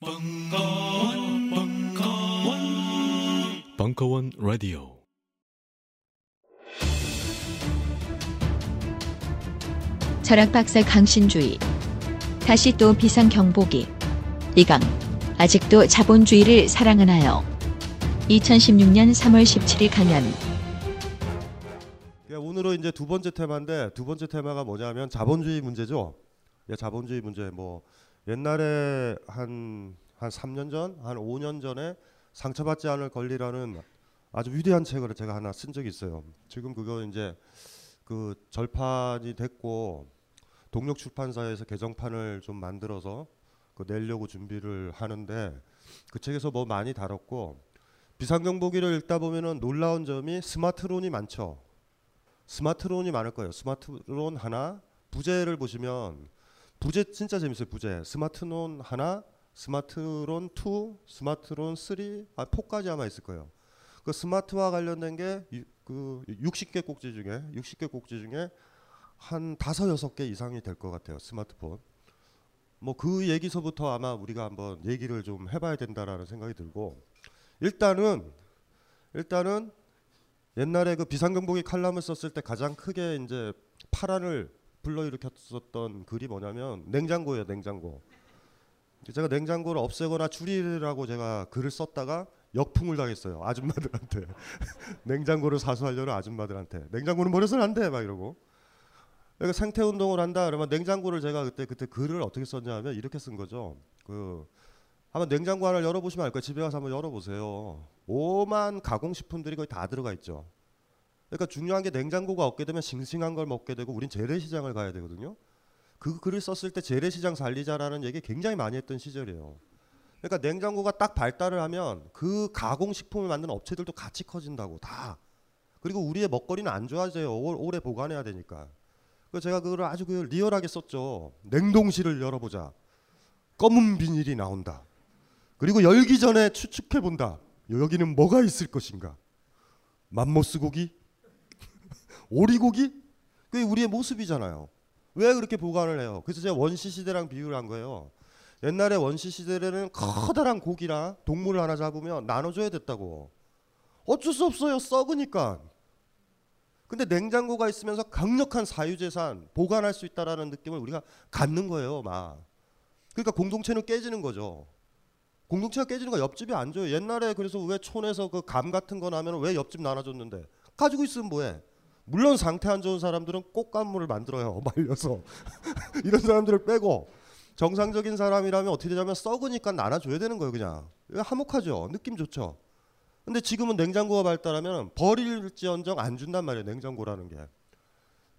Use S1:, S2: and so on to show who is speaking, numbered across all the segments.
S1: 벙커원, 벙커원,
S2: 벙커원 라디오.
S3: 철학 박사 강신주의. 다시 또 비상 경보기. 이강. 아직도 자본주의를 사랑하나요? 2016년 3월 17일 강연.
S4: 예, 오늘은 이제 두 번째 테마인데 두 번째 테마가 뭐냐면 자본주의 문제죠. 예, 자본주의 문제 뭐 옛날에 한 한 3년 전, 한 5년 전에 상처받지 않을 권리라는 아주 위대한 책을 제가 하나 쓴 적이 있어요. 지금 그거 이제 그 절판이 됐고 동력 출판사에서 개정판을 좀 만들어서 그 내려고 준비를 하는데 그 책에서 뭐 많이 다뤘고 비상경보기를 읽다 보면은 놀라운 점이 스마트론이 많죠. 스마트론이 많을 거예요. 스마트론 하나, 부제를 보시면 부제 진짜 재밌어요. 부제 스마트론 하나, 스마트론 2, 스마트론 3, 아 4까지 아마 있을 거예요. 그 스마트와 관련된 게 그 60개 꼭지 중에 60개 꼭지 중에 한 다섯 여섯 개 이상이 될 것 같아요. 스마트폰. 뭐 그 얘기서부터 아마 우리가 한번 얘기를 좀 해봐야 된다라는 생각이 들고 일단은 일단은 옛날에 그 비상경보기 칼럼을 썼을 때 가장 크게 이제 파란을 불러일으켰었던 글이 뭐냐면 냉장고예요, 냉장고. 제가 냉장고를 없애거나 줄이라고 제가 글을 썼다가 역풍을 당했어요. 아줌마들한테. 냉장고를 사수하려는 아줌마들한테. 냉장고는 버려서는 안 돼. 막 이러고. 그러니까 생태 운동을 한다 그러면 냉장고를 제가 그때 그때 글을 어떻게 썼냐면 이렇게 쓴 거죠. 그 한번 냉장고 하나 열어보시면 알 거예요. 집에 가서 한번 열어보세요. 오만 가공식품들이 거의 다 들어가 있죠. 그러니까 중요한 게 냉장고가 없게 되면 싱싱한 걸 먹게 되고 우린 재래시장을 가야 되거든요. 그 글을 썼을 때 재래시장 살리자라는 얘기 굉장히 많이 했던 시절이에요. 그러니까 냉장고가 딱 발달을 하면 그 가공식품을 만드는 업체들도 같이 커진다고 다. 그리고 우리의 먹거리는 안 좋아져요. 오- 오래 보관해야 되니까. 그래서 제가 그걸 아주 그 리얼하게 썼죠. 냉동실을 열어보자. 검은 비닐이 나온다. 그리고 열기 전에 추측해 본다. 여기는 뭐가 있을 것인가? 맘모스 고기? 오리고기? 그게 우리의 모습이잖아요. 왜 그렇게 보관을 해요? 그래서 제가 원시 시대랑 비유를 한 거예요. 옛날에 원시 시대에는 커다란 고기랑 동물을 하나 잡으면 나눠줘야 됐다고. 어쩔 수 없어요. 썩으니까. 근데 냉장고가 있으면서 강력한 사유재산 보관할 수 있다라는 느낌을 우리가 갖는 거예요, 막. 그러니까 공동체는 깨지는 거죠. 공동체가 깨지는 거 옆집이 안 줘요. 옛날에 그래서 왜 촌에서 그 감 같은 거 나면 왜 옆집 나눠줬는데 가지고 있으면 뭐해? 물론 상태 안 좋은 사람들은 꽃감물을 만들어요. 말려서 이런 사람들을 빼고 정상적인 사람이라면 어떻게 되냐면 썩으니까 나눠줘야 되는 거예요. 그냥 화목하죠. 느낌 좋죠. 근데 지금은 냉장고가 발달하면 버릴지언정 안 준단 말이에요. 냉장고라는 게.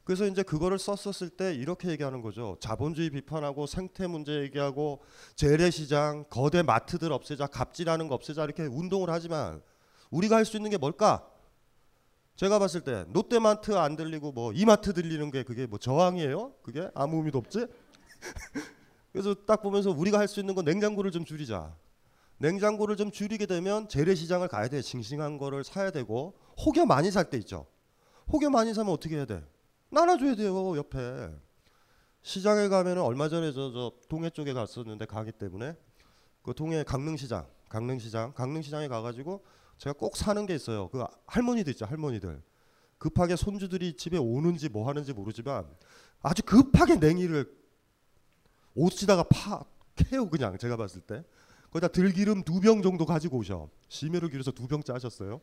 S4: 그래서 이제 그거를 썼었을 때 이렇게 얘기하는 거죠. 자본주의 비판하고 생태 문제 얘기하고 재래시장, 거대 마트들 없애자, 갑질하는 거 없애자 이렇게 운동을 하지만 우리가 할 수 있는 게 뭘까? 제가 봤을 때 롯데마트 안 들리고 뭐 이마트 들리는 게 그게 뭐 저항이에요? 그게 아무 의미도 없지? 그래서 딱 보면서 우리가 할 수 있는 건 냉장고를 좀 줄이자. 냉장고를 좀 줄이게 되면 재래시장을 가야 돼. 싱싱한 거를 사야 되고 혹여 많이 살 때 있죠. 혹여 많이 사면 어떻게 해야 돼? 나눠줘야 돼요 옆에. 시장에 가면은 얼마 전에 저, 저 동해 쪽에 갔었는데 가기 때문에 그 동해 강릉시장, 강릉시장, 강릉시장에 가가지고 제가 꼭 사는 게 있어요. 그 할머니들 있죠, 할머니들. 급하게 손주들이 집에 오는지 뭐 하는지 모르지만 아주 급하게 냉이를 옷에다가 파 캐요 그냥 제가 봤을 때 거기다 들기름 두 병 정도 가지고 오셔. 심혈을 기울여서 두병 짜셨어요.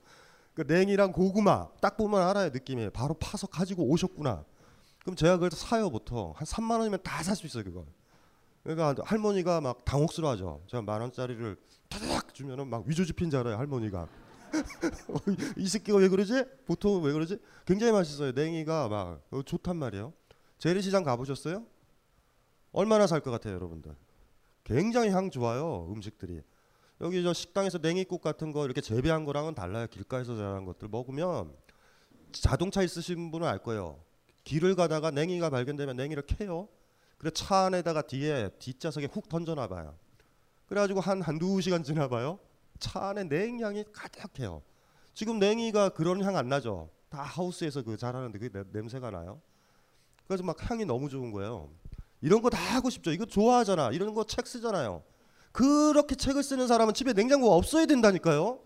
S4: 그 냉이랑 고구마 딱 보면 알아요 느낌이 바로 파서 가지고 오셨구나. 그럼 제가 그걸 사요 보통 한 3만 원이면 다 살 수 있어요 그걸. 그러니까 할머니가 막 당혹스러워하죠. 제가 만 원짜리를 타닥 주면은 막 위조 지핀 줄 알아요 할머니가. 어, 이 새끼가 왜 그러지? 보통 왜 그러지? 굉장히 맛있어요. 냉이가 막 어, 좋단 말이에요. 재래시장 가보셨어요? 얼마나 살 것 같아요, 여러분들? 굉장히 향 좋아요, 음식들이. 여기 저 식당에서 냉이국 같은 거 이렇게 재배한 거랑은 달라요. 길가에서 자란 것들 먹으면 자동차 있으신 분은 알 거예요. 길을 가다가 냉이가 발견되면 냉이를 캐요. 그래 차 안에다가 뒤에 뒷좌석에 훅 던져놔 봐요. 그래가지고 한 한두 시간 지나 봐요. 차 안에 냉향이 가득해요. 지금 냉이가 그런 향 안 나죠. 다 하우스에서 그 자라는데 그 냄- 냄새가 나요. 그래서 막 향이 너무 좋은 거예요. 이런 거 다 하고 싶죠. 이거 좋아하잖아. 이런 거 책 쓰잖아요. 그렇게 책을 쓰는 사람은 집에 냉장고가 없어야 된다니까요.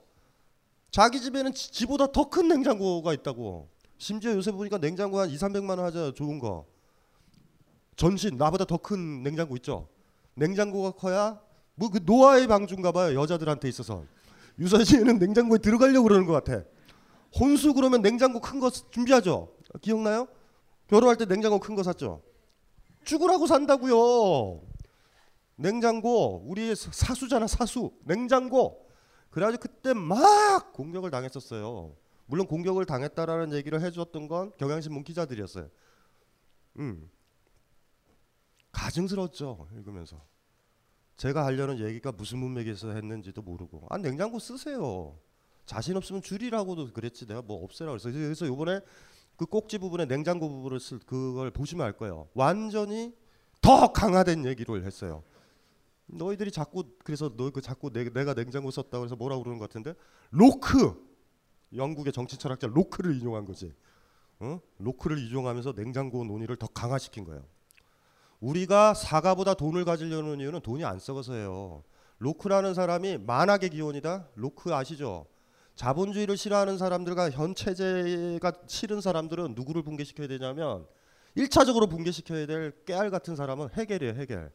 S4: 자기 집에는 지- 지보다 더 큰 냉장고가 있다고. 심지어 요새 보니까 냉장고 한 2, 300만 원 하잖아요. 좋은 거. 전신 나보다 더 큰 냉장고 있죠. 냉장고가 커야 뭐 그 노아의 방주인가 봐요. 여자들한테 있어서. 유사시에는 냉장고에 들어가려고 그러는 것 같아. 혼수 그러면 냉장고 큰 거 준비하죠. 기억나요? 결혼할 때 냉장고 큰 거 샀죠. 죽으라고 산다고요. 냉장고 우리 사수잖아 사수 냉장고 그래가지고 그때 막 공격을 당했었어요. 물론 공격을 당했다라는 얘기를 해줬던 건 경향신문 기자들이었어요. 음 가증스러웠죠 읽으면서 제가 하려는 얘기가 무슨 문맥에서 했는지도 모르고 아 냉장고 쓰세요. 자신 없으면 줄이라고도 그랬지 내가 뭐 없애라 그랬어. 그래서 이번에 그 꼭지 부분에 냉장고 부분을 쓸 그걸 보시면 알 거예요. 완전히 더 강화된 얘기를 했어요. 너희들이 자꾸 그래서 너 그 자꾸 내, 내가 냉장고 썼다 그래서 뭐라 그러는 것 같은데 로크 영국의 정치 철학자 로크를 인용한 거지. 어? 로크를 인용하면서 냉장고 논의를 더 강화시킨 거예요. 우리가 사과보다 돈을 가지려는 이유는 돈이 안 썩어서예요. 로크라는 사람이 만악의 기원이다. 로크 아시죠? 자본주의를 싫어하는 사람들과 현 체제가 싫은 사람들은 누구를 붕괴시켜야 되냐면 1차적으로 붕괴시켜야 될 깨알 같은 사람은 해겔이에요, 해겔.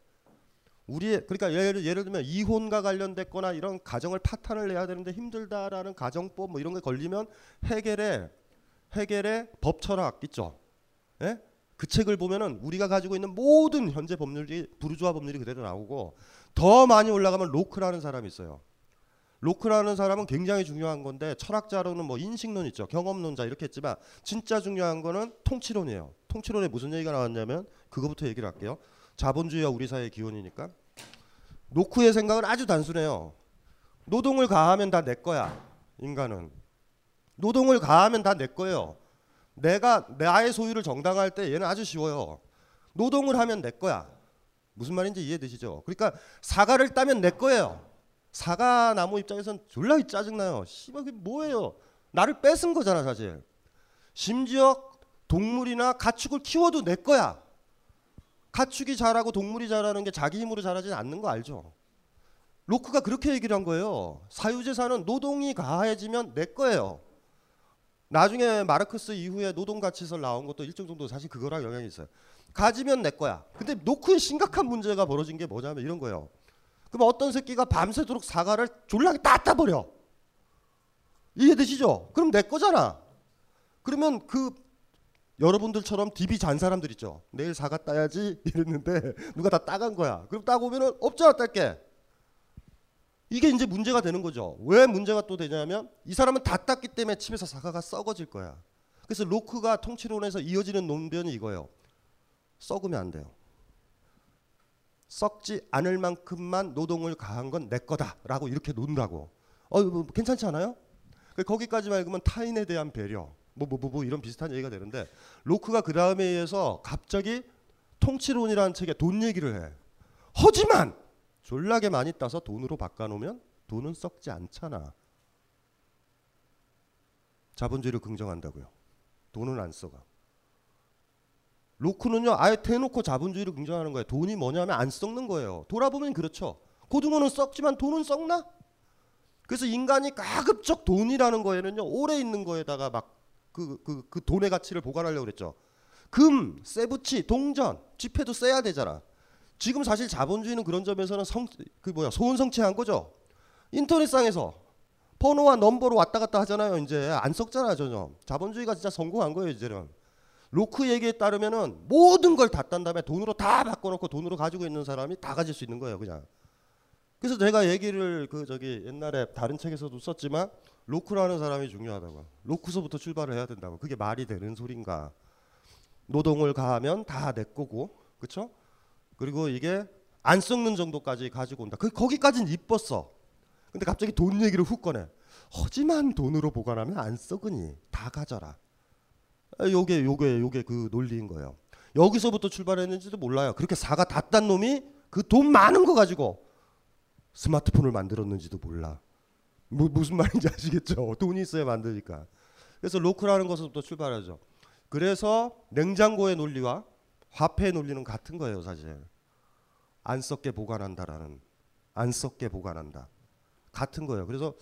S4: 우리의 그러니까 예를 예를 들면 이혼과 관련됐거나 이런 가정을 파탄을 내야 되는데 힘들다라는 가정법 뭐 이런 게 걸리면 해겔의 해겔의 법 철학 있죠. 예? 그 책을 보면은 우리가 가지고 있는 모든 현재 법률이 부르주아 법률이 그대로 나오고 더 많이 올라가면 로크라는 사람이 있어요. 로크라는 사람은 굉장히 중요한 건데 철학자로는 뭐 인식론 있죠. 경험론자 이렇게 했지만 진짜 중요한 거는 통치론이에요. 통치론에 무슨 얘기가 나왔냐면 그거부터 얘기를 할게요. 자본주의와 우리 사회의 기원이니까 노크의 생각은 아주 단순해요. 노동을 가하면 다 내 거야. 인간은 노동을 가하면 다 내 거예요. 내가 나의 소유를 정당화할 때 얘는 아주 쉬워요. 노동을 하면 내 거야. 무슨 말인지 이해되시죠? 그러니까 사과를 따면 내 거예요. 사과 나무 입장에선 졸라 짜증나요. 씨발 그게 뭐예요? 나를 뺏은 거잖아 사실. 심지어 동물이나 가축을 키워도 내 거야. 가축이 자라고 동물이 자라는 게 자기 힘으로 자라지 않는 거 알죠? 로크가 그렇게 얘기를 한 거예요. 사유재산은 노동이 가해지면 내 거예요. 나중에 마르크스 이후에 노동 가치설 나온 것도 일정 정도 사실 그거랑 영향이 있어요. 가지면 내 거야. 근데 노크의 심각한 문제가 벌어진 게 뭐냐면 이런 거예요. 그럼 어떤 새끼가 밤새도록 사과를 졸라게 따따 버려. 이해되시죠? 그럼 내 거잖아. 그러면 그 여러분들처럼 DB 잔 사람들 있죠. 내일 사과 따야지 이랬는데 누가 다 따간 거야. 그럼 따고 오면은 없잖아 딸게. 이게 이제 문제가 되는 거죠. 왜 문제가 또 되냐면 이 사람은 다 땄기 때문에 집에서 사과가 썩어질 거야. 그래서 로크가 통치론에서 이어지는 논변이 이거예요. 썩으면 안 돼요. 썩지 않을 만큼만 노동을 가한 건 내 거다라고 이렇게 논다고. 어, 뭐, 괜찮지 않아요? 그 거기까지만 읽으면 타인에 대한 배려, 뭐 뭐 뭐 뭐 이런 비슷한 얘기가 되는데 로크가 그 다음에 의해서 갑자기 통치론이라는 책에 돈 얘기를 해. 하지만 졸라게 많이 따서 돈으로 바꿔놓으면 돈은 썩지 않잖아. 자본주의를 긍정한다고요. 돈은 안 썩어. 로크는요 아예 대놓고 자본주의를 긍정하는 거예요. 돈이 뭐냐면 안 썩는 거예요. 돌아보면 그렇죠. 고등어는 썩지만 돈은 썩나? 그래서 인간이 가급적 돈이라는 거에는요 오래 있는 거에다가 막 그 그 그 돈의 가치를 보관하려고 그랬죠. 금, 세부치, 동전, 지폐도 써야 되잖아. 지금 사실 자본주의는 그런 점에서는 성 그 뭐야 소원 성취한 거죠. 인터넷상에서 번호와 넘버로 왔다 갔다 하잖아요. 이제 안 썩잖아 전혀. 자본주의가 진짜 성공한 거예요 이제는. 로크 얘기에 따르면은 모든 걸 다 딴 다음에 돈으로 다 바꿔놓고 돈으로 가지고 있는 사람이 다 가질 수 있는 거예요 그냥. 그래서 제가 얘기를 그 저기 옛날에 다른 책에서도 썼지만 로크라는 사람이 중요하다고. 로크서부터 출발을 해야 된다고. 그게 말이 되는 소린가? 노동을 가하면 다 내 거고, 그렇죠? 그리고 이게 안 썩는 정도까지 가지고 온다. 그 거기까지는 이뻤어. 근데 갑자기 돈 얘기를 훅 꺼내. 하지만 돈으로 보관하면 안 썩으니 다 가져라. 아, 요게 요게 요게 그 논리인 거예요. 여기서부터 출발했는지도 몰라요. 그렇게 사가 다딴 놈이 그 돈 많은 거 가지고 스마트폰을 만들었는지도 몰라. 뭐, 무슨 말인지 아시겠죠? 돈이 있어야 만드니까. 그래서 로크라는 것부터 출발하죠. 그래서 냉장고의 논리와 화폐의 논리는 같은 거예요, 사실. 안 썩게 보관한다라는 안 썩게 보관한다. 같은 거예요. 그래서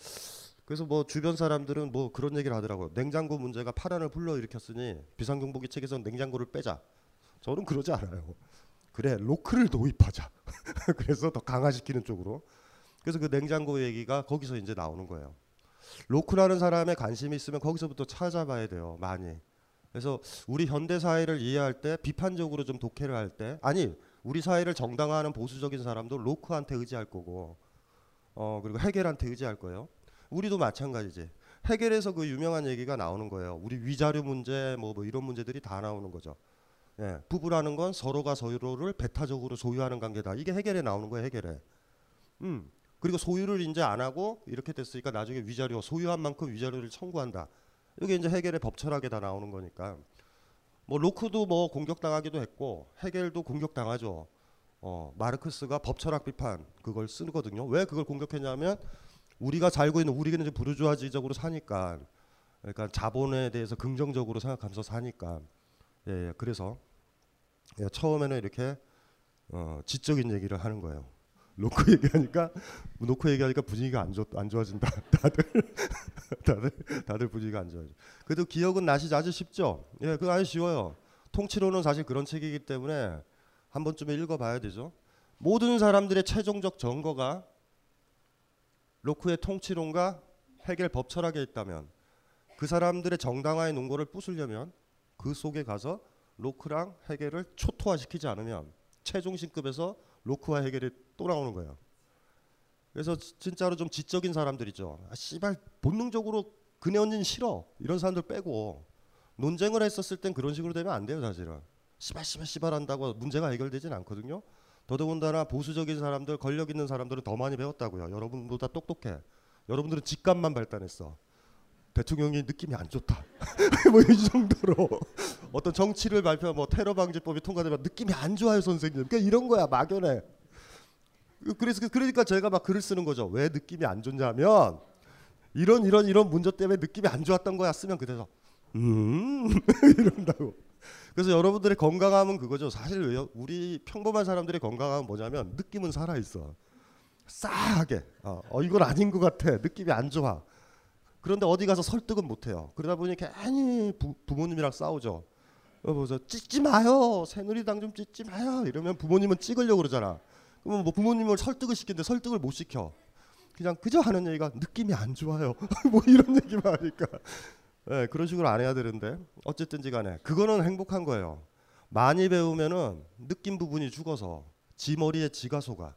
S4: 그래서 뭐 주변 사람들은 뭐 그런 얘기를 하더라고요. 냉장고 문제가 파란을 불러일으켰으니 비상경보기 책에서 냉장고를 빼자. 저는 그러지 않아요. 그래 로크를 도입하자. 그래서 더 강화시키는 쪽으로. 그래서 그 냉장고 얘기가 거기서 이제 나오는 거예요. 로크라는 사람에 관심이 있으면 거기서부터 찾아봐야 돼요. 많이. 그래서 우리 현대 사회를 이해할 때 비판적으로 좀 독해를 할 때 아니 우리 사회를 정당화하는 보수적인 사람도 로크한테 의지할 거고 어 그리고 해겔한테 의지할 거예요. 우리도 마찬가지지. 해겔에서 그 유명한 얘기가 나오는 거예요. 우리 위자료 문제 뭐, 뭐 이런 문제들이 다 나오는 거죠. 예, 부부라는 건 서로가 서로를 배타적으로 소유하는 관계다. 이게 해결에 나오는 거예요. 해결에. 음. 그리고 소유를 이제 안 하고 이렇게 됐으니까 나중에 위자료 소유한 만큼 위자료를 청구한다. 이게 이제 해결의 법철학에 다 나오는 거니까. 뭐 로크도 뭐 공격당하기도 했고 해겔도 공격당하죠. 어, 마르크스가 법철학 비판 그걸 쓰거든요. 왜 그걸 공격했냐면 우리가 살고 있는 우리는 이제 부르주아지적으로 사니까 그러니까 자본에 대해서 긍정적으로 생각하면서 사니까 예, 예 그래서 예, 처음에는 이렇게 어, 지적인 얘기를 하는 거예요. 놓고 얘기하니까 놓고 얘기하니까 분위기가 안, 좋, 안 좋아진다. 다들 다들 다들 분위기가 안 좋아져. 그래도 기억은 나시지 아주 쉽죠. 예, 그거 아주 쉬워요. 통치론은 사실 그런 책이기 때문에 한 번쯤에 읽어봐야 되죠. 모든 사람들의 최종적 증거가 로크의 통치론과 해결 법 철학에 있다면 그 사람들의 정당화의 논거를 부수려면 그 속에 가서 로크랑 해결을 초토화시키지 않으면 최종신급에서 로크와 해결이 또 나오는 거예요. 그래서 진짜로 좀 지적인 사람들이죠. 아, 씨발 본능적으로 그네 언니는 싫어 이런 사람들 빼고 논쟁을 했었을 땐 그런 식으로 되면 안 돼요 사실은. 씨발 씨발 씨발 한다고 문제가 해결되진 않거든요. 더더군다나 보수적인 사람들, 권력 있는 사람들은 더 많이 배웠다고요. 여러분보다 똑똑해. 여러분들은 직감만 발달했어. 대통령이 느낌이 안 좋다. 뭐 이 정도로 어떤 정치를 발표, 뭐 테러 방지법이 통과되면 느낌이 안 좋아요, 선생님. 그러니까 이런 거야 막연해. 그래서 그러니까 제가 막 글을 쓰는 거죠. 왜 느낌이 안 좋냐면 이런 이런 이런 문제 때문에 느낌이 안 좋았던 거야 쓰면 그래서 음 이런다고. 그래서 여러분들의 건강함은 그거죠. 사실? 우리 평범한 사람들의 건강함은 뭐냐면 느낌은 살아 있어. 싸하게. 어, 어 이건 아닌 것 같아. 느낌이 안 좋아. 그런데 어디 가서 설득은 못 해요. 그러다 보니 괜히 부, 부모님이랑 싸우죠. 여보서 찢지 마요. 새누리당 좀 찢지 마요. 이러면 부모님은 찍으려고 그러잖아. 그러면 뭐 부모님을 설득을 시키는데 설득을 못 시켜. 그냥 그저 하는 얘기가 느낌이 안 좋아요. 뭐 이런 얘기만 하니까. 네, 그런 식으로 안 해야 되는데 어쨌든지 간에 그거는 행복한 거예요. 많이 배우면은 느낌 부분이 죽어서 지 머리에 지가 속아.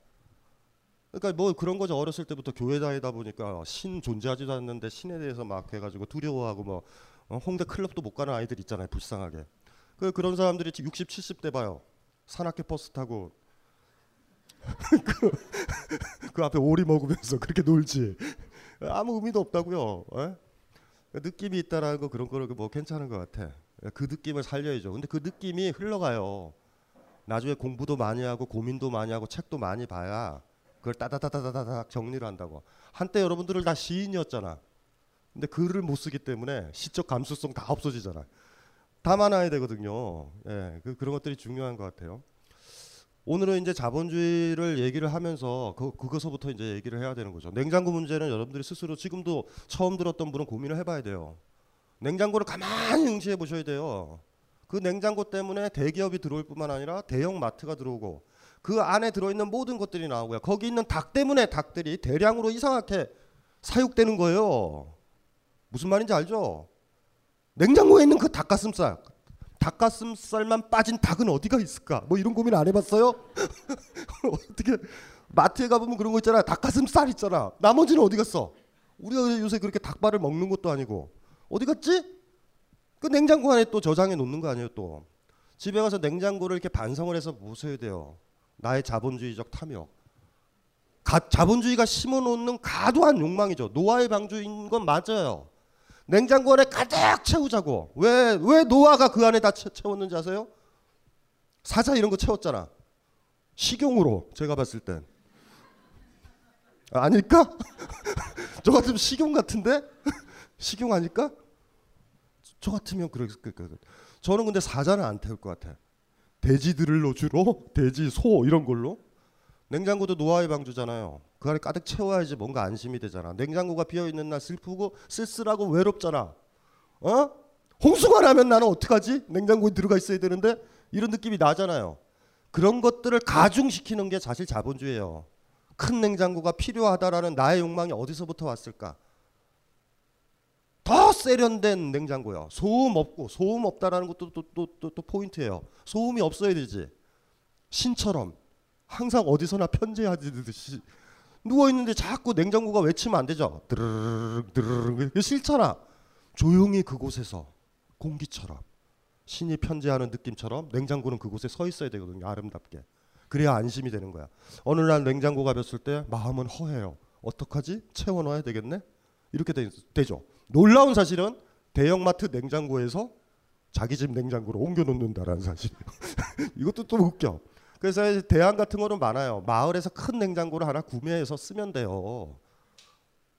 S4: 그러니까 뭐 그런 거죠. 어렸을 때부터 교회 다니다 보니까 신 존재하지도 않는데 신에 대해서 막 해가지고 두려워하고 뭐 어, 홍대 클럽도 못 가는 아이들 있잖아요. 불쌍하게. 그 그런 사람들이 60, 70대 봐요. 산악회 버스 타고 그, 그 앞에 오리 먹으면서 그렇게 놀지. 아무 의미도 없다고요. 에? 예? 느낌이 있다라는 거 그런 거를 뭐 괜찮은 것 같아. 그 느낌을 살려야죠. 근데 그 느낌이 흘러가요. 나중에 공부도 많이 하고 고민도 많이 하고 책도 많이 봐야 그걸 따다다다다닥 정리를 한다고. 한때 여러분들을 다 시인이었잖아. 근데 글을 못 쓰기 때문에 시적 감수성 다 없어지잖아. 담아놔야 되거든요. 예, 그, 그런 것들이 중요한 것 같아요. 오늘은 이제 자본주의를 얘기를 하면서 그, 그것서부터 이제 얘기를 해야 되는 거죠. 냉장고 문제는 여러분들이 스스로 지금도 처음 들었던 분은 고민을 해봐야 돼요. 냉장고를 가만히 응시해 보셔야 돼요. 그 냉장고 때문에 대기업이 들어올 뿐만 아니라 대형 마트가 들어오고 그 안에 들어있는 모든 것들이 나오고요. 거기 있는 닭 때문에 닭들이 대량으로 이상하게 사육되는 거예요. 무슨 말인지 알죠? 냉장고에 있는 그 닭가슴살 닭가슴살만 빠진 닭은 어디가 있을까? 뭐 이런 고민 안 해봤어요? 어떻게 마트에 가보면 그런 거 있잖아. 닭가슴살 있잖아. 나머지는 어디 갔어? 우리가 요새 그렇게 닭발을 먹는 것도 아니고 어디 갔지? 그 냉장고 안에 또 저장해 놓는 거 아니에요 또. 집에 가서 냉장고를 이렇게 반성을 해서 보셔야 돼요. 나의 자본주의적 탐욕. 가, 자본주의가 심어놓는 가도한 욕망이죠. 노아의 방주인 건 맞아요. 냉장고 안에 가득 채우자고. 왜, 왜 노아가 그 안에 다 채, 채웠는지 아세요? 사자 이런 거 채웠잖아. 식용으로 제가 봤을 땐. 아, 아닐까? 저 같으면 식용 같은데? 식용 아닐까? 저 같으면 그럴 그, 그, 그. 저는 근데 사자는 안 태울 것 같아. 돼지들로 주로 돼지, 소 이런 걸로 냉장고도 노화의 방주잖아요. 그 안에 가득 채워야지 뭔가 안심이 되잖아. 냉장고가 비어 있는 날 슬프고 쓸쓸하고 외롭잖아. 어? 홍수가 나면 나는 어떡하지? 냉장고에 들어가 있어야 되는데 이런 느낌이 나잖아요. 그런 것들을 가중시키는 게 사실 자본주의예요. 큰 냉장고가 필요하다라는 나의 욕망이 어디서부터 왔을까? 더 세련된 냉장고요. 소음 없고 소음 없다라는 것도 또 또 또 또 포인트예요. 소음이 없어야 되지. 신처럼 항상 어디서나 편지하듯이 누워 있는데 자꾸 냉장고가 외치면 안 되죠. 드르륵 드르륵 싫잖아. 조용히 그곳에서 공기처럼 신이 편지하는 느낌처럼 냉장고는 그곳에 서 있어야 되거든요. 아름답게. 그래야 안심이 되는 거야. 어느 날 냉장고가 뵀을 때 마음은 허해요. 어떡하지? 채워 넣어야 되겠네. 이렇게 되, 되죠. 놀라운 사실은 대형마트 냉장고에서 자기 집 냉장고로 옮겨 놓는다라는 사실. 이것도 또 웃겨. 그래서 대안 같은 거는 많아요. 마을에서 큰 냉장고를 하나 구매해서 쓰면 돼요.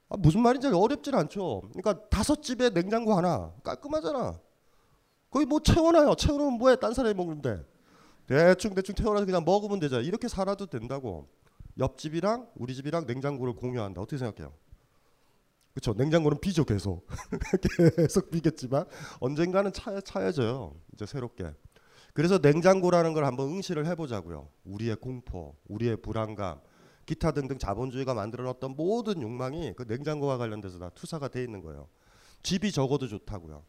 S4: 아, 무슨 말인지 어렵진 않죠. 그러니까 다섯 집에 냉장고 하나 깔끔하잖아. 거기 뭐 채워놔요. 채워놓으면 뭐해? 딴 사람이 먹는데. 대충 대충 태워놔서 그냥 먹으면 되잖아. 이렇게 살아도 된다고. 옆집이랑 우리 집이랑 냉장고를 공유한다. 어떻게 생각해요? 그렇죠. 냉장고는 비죠 계속. 계속 비겠지만 언젠가는 차, 차야져요. 이제 새롭게. 그래서 냉장고라는 걸 한번 응시를 해보자고요. 우리의 공포, 우리의 불안감, 기타 등등 자본주의가 만들어놨던 모든 욕망이 그 냉장고와 관련돼서 다 투사가 돼 있는 거예요. 집이 적어도 좋다고요.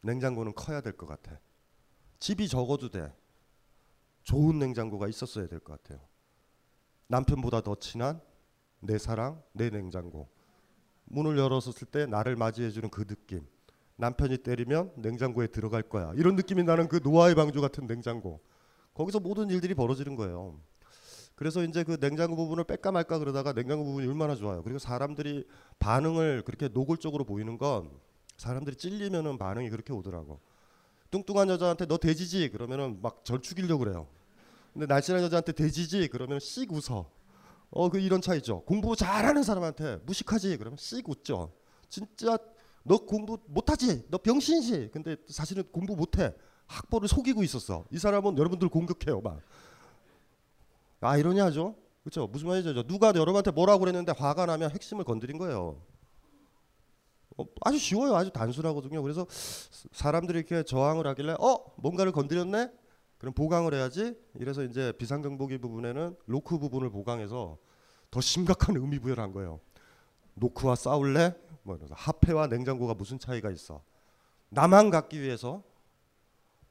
S4: 냉장고는 커야 될 것 같아. 집이 적어도 돼. 좋은 냉장고가 있었어야 될 것 같아요. 남편보다 더 친한 내 사랑, 내 냉장고. 문을 열었을 때 나를 맞이해주는 그 느낌. 남편이 때리면 냉장고에 들어갈 거야. 이런 느낌이 나는 그 노아의 방주 같은 냉장고. 거기서 모든 일들이 벌어지는 거예요. 그래서 이제 그 냉장고 부분을 뺄까 말까 그러다가 냉장고 부분이 얼마나 좋아요. 그리고 사람들이 반응을 그렇게 노골적으로 보이는 건 사람들이 찔리면은 반응이 그렇게 오더라고. 뚱뚱한 여자한테 너 돼지지 그러면은 막 절 죽이려고 그래요. 근데 날씬한 여자한테 돼지지 그러면 씩 웃어. 어 그 이런 차이죠. 공부 잘하는 사람한테 무식하지 그러면 씩 웃죠. 진짜 너 공부 못하지 너 병신이지. 근데 사실은 공부 못해. 학벌을 속이고 있었어. 이 사람은 여러분들 공격해요 막. 아 이러냐 하죠. 그렇죠. 무슨 말이죠? 누가 여러분한테 뭐라고 그랬는데 화가 나면 핵심을 건드린 거예요. 어, 아주 쉬워요. 아주 단순하거든요. 그래서 사람들이 이렇게 저항을 하길래 어 뭔가를 건드렸네. 그럼 보강을 해야지. 이래서 이제 비상경보기 부분에는 로크 부분을 보강해서 더 심각한 의미 부여를 한 거예요. 노크와 싸울래? 뭐 이러면서 하패와 냉장고가 무슨 차이가 있어? 나만 갖기 위해서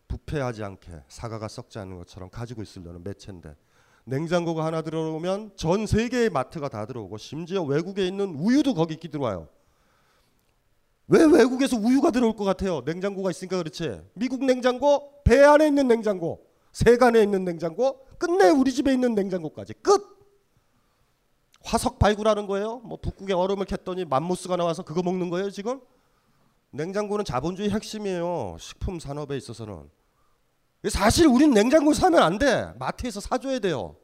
S4: 부패하지 않게 사과가 썩지 않는 것처럼 가지고 있으려는 매체인데 냉장고가 하나 들어오면 전 세계의 마트가 다 들어오고 심지어 외국에 있는 우유도 거기 끼 들어와요. 왜 외국에서 우유가 들어올 것 같아요? 냉장고가 있으니까 그렇지. 미국 냉장고, 배 안에 있는 냉장고, 세간에 있는 냉장고, 끝내 우리 집에 있는 냉장고까지 끝. 화석 발굴하는 거예요? 뭐 북극에 얼음을 캤더니 맘모스가 나와서 그거 먹는 거예요 지금? 냉장고는 자본주의 핵심이에요. 식품 산업에 있어서는. 사실 우리는 냉장고 사면 안 돼. 마트에서 사줘야 돼요.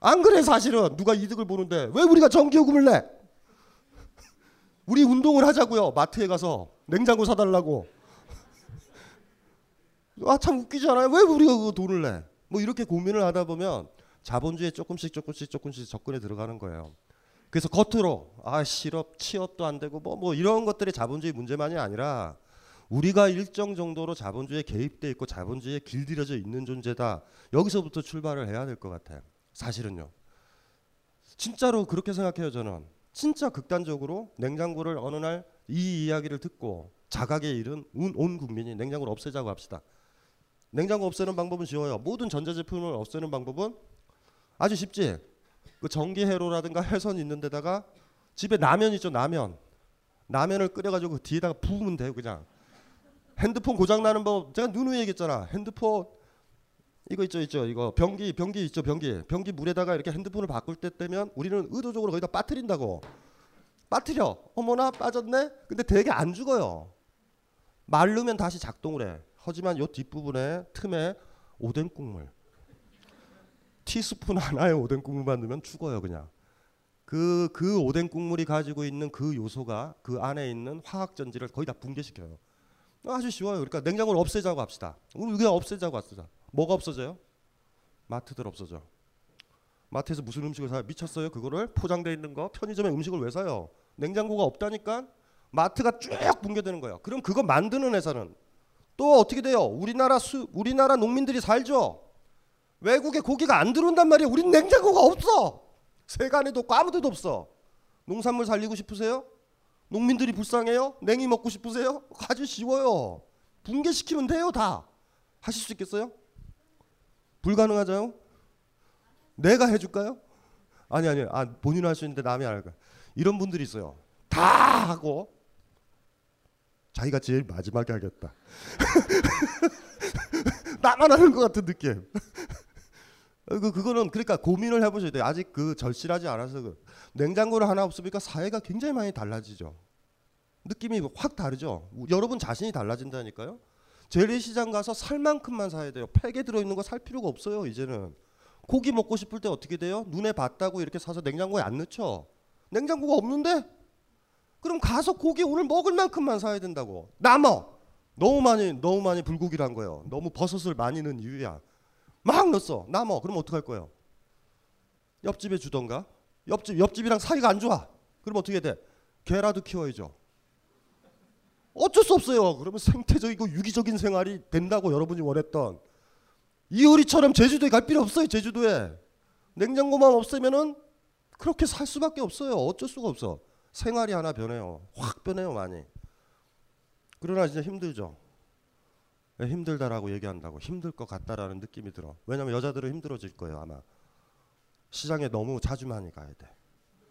S4: 안 그래 사실은 누가 이득을 보는데 왜 우리가 전기요금을 내? 우리 운동을 하자고요. 마트에 가서 냉장고 사달라고. 아 참 웃기지 않아요? 왜 우리가 그 돈을 내? 뭐 이렇게 고민을 하다 보면 자본주의에 조금씩 조금씩 조금씩 접근해 들어가는 거예요. 그래서 겉으로 아 실업 취업도 안 되고 뭐뭐 이런 것들이 자본주의 문제만이 아니라 우리가 일정 정도로 자본주의에 개입돼 있고 자본주의에 길들여져 있는 존재다. 여기서부터 출발을 해야 될 것 같아요. 사실은요. 진짜로 그렇게 생각해요 저는. 진짜 극단적으로 냉장고를 어느 날 이 이야기를 듣고 자각에 이른 온, 온 국민이 냉장고를 없애자고 합시다. 냉장고 없애는 방법은 쉬워요. 모든 전자제품을 없애는 방법은 아주 쉽지. 그 전기 회로라든가 해선 있는 데다가 집에 라면 있죠 라면. 라면을 끓여가지고 그 뒤에다가 부으면 돼요 그냥. 핸드폰 고장 나는 법 제가 누누이 얘기했잖아. 핸드폰 이거 있죠 있죠 이거 변기 변기 있죠 변기 변기 물에다가 이렇게 핸드폰을 바꿀 때 되면 우리는 의도적으로 거기다 빠뜨린다고 빠뜨려 어머나 빠졌네 근데 되게 안 죽어요 마르면 다시 작동을 해 하지만 요 뒷부분에 틈에 오뎅 국물 티스푼 하나에 오뎅 국물만 넣으면 죽어요 그냥 그, 그 오뎅 국물이 가지고 있는 그 요소가 그 안에 있는 화학 전지를 거의 다 붕괴시켜요 아주 쉬워요 그러니까 냉장고를 없애자고 합시다 우리 그냥 없애자고 합시다 뭐가 없어져요? 마트들 없어져. 마트에서 무슨 음식을 사요? 미쳤어요? 그거를 포장돼 있는 거 편의점에 음식을 왜 사요? 냉장고가 없다니까 마트가 쭉 붕괴되는 거예요. 그럼 그거 만드는 회사는 또 어떻게 돼요? 우리나라 수 우리나라 농민들이 살죠. 외국에 고기가 안 들어온단 말이에요. 우린 냉장고가 없어. 세간에도 없고 아무 데도 없어. 농산물 살리고 싶으세요? 농민들이 불쌍해요? 냉이 먹고 싶으세요? 아주 쉬워요. 붕괴시키면 돼요, 다. 하실 수 있겠어요? 불가능하죠? 내가 해줄까요? 아니 아니, 아 본인 할수 있는데 남이 안 할까? 이런 분들이 있어요. 다 하고 자기가 제일 마지막에 하겠다. 나만 하는 것 같은 느낌. 그 그거는 그러니까 고민을 해보셔야 돼요. 아직 그 절실하지 않아서 그 냉장고를 하나 없으니까 사회가 굉장히 많이 달라지죠. 느낌이 확 다르죠. 여러분 자신이 달라진다니까요. 재래시장 가서 살 만큼만 사야 돼요. 팩에 들어있는 거 살 필요가 없어요. 이제는 고기 먹고 싶을 때 어떻게 돼요? 눈에 봤다고 이렇게 사서 냉장고에 안 넣죠. 냉장고가 없는데 그럼 가서 고기 오늘 먹을 만큼만 사야 된다고. 남어 너무 많이 너무 많이 불고기를 한 거예요. 너무 버섯을 많이 넣은 이유야. 막 넣었어. 남어. 그럼 어떡할 거예요? 옆집에 주던가. 옆집 옆집이랑 사이가 안 좋아. 그럼 어떻게 돼? 개라도 키워야죠. 어쩔 수 없어요. 그러면 생태적이고 유기적인 생활이 된다고 여러분이 원했던 이효리처럼 제주도에 갈 필요 없어요. 제주도에 냉장고만 없으면은 그렇게 살 수밖에 없어요. 어쩔 수가 없어. 생활이 하나 변해요. 확 변해요 많이. 그러나 진짜 힘들죠. 왜 힘들다라고 얘기한다고 힘들 것 같다라는 느낌이 들어. 왜냐면 여자들은 힘들어질 거예요 아마. 시장에 너무 자주 많이 가야 돼.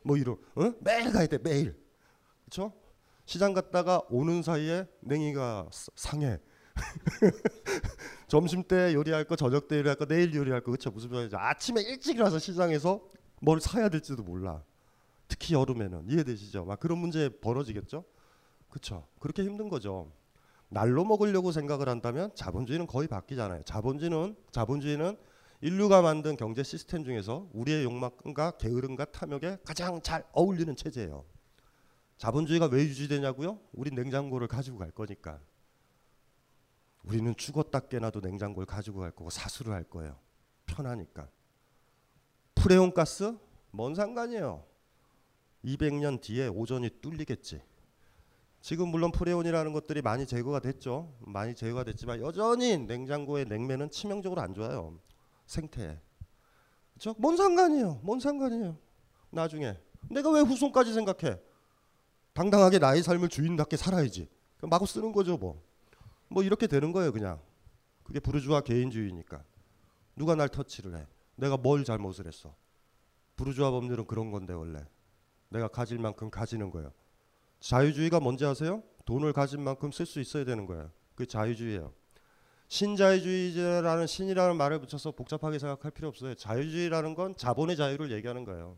S4: 뭐 이런, 어? 매일 가야 돼 매일. 그렇죠? 시장 갔다가 오는 사이에 냉이가 사- 상해. 점심 때 요리할 거, 저녁 때 요리할 거, 내일 요리할 거 그렇죠? 무슨 말이죠? 아침에 일찍 일어나서 시장에서 뭘 사야 될지도 몰라. 특히 여름에는 이해되시죠? 막 그런 문제 벌어지겠죠? 그렇죠? 그렇게 힘든 거죠. 날로 먹으려고 생각을 한다면 자본주의는 거의 바뀌잖아요. 자본주의는 자본주의는 인류가 만든 경제 시스템 중에서 우리의 욕망과 게으름과 탐욕에 가장 잘 어울리는 체제예요. 자본주의가 왜 유지되냐고요? 우리 냉장고를 가지고 갈 거니까. 우리는 죽었다 깨나도 냉장고를 가지고 갈 거고 사수를 할 거예요. 편하니까. 프레온 가스? 뭔 상관이에요. 200년 뒤에 오존이 뚫리겠지. 지금 물론 프레온이라는 것들이 많이 제거가 됐죠. 많이 제거가 됐지만 여전히 냉장고의 냉매는 치명적으로 안 좋아요. 생태에. 그렇죠? 뭔 상관이에요. 뭔 상관이에요. 나중에 내가 왜 후손까지 생각해? 당당하게 나의 삶을 주인답게 살아야지. 마구 쓰는 거죠, 뭐. 뭐 이렇게 되는 거예요, 그냥. 그게 부르주아 개인주의니까. 누가 날 터치를 해? 내가 뭘 잘못을 했어? 부르주아 법률은 그런 건데 원래. 내가 가질 만큼 가지는 거예요. 자유주의가 뭔지 아세요? 돈을 가진 만큼 쓸 수 있어야 되는 거예요. 그게 자유주의예요. 신자유주의라는 신이라는 말을 붙여서 복잡하게 생각할 필요 없어요. 자유주의라는 건 자본의 자유를 얘기하는 거예요.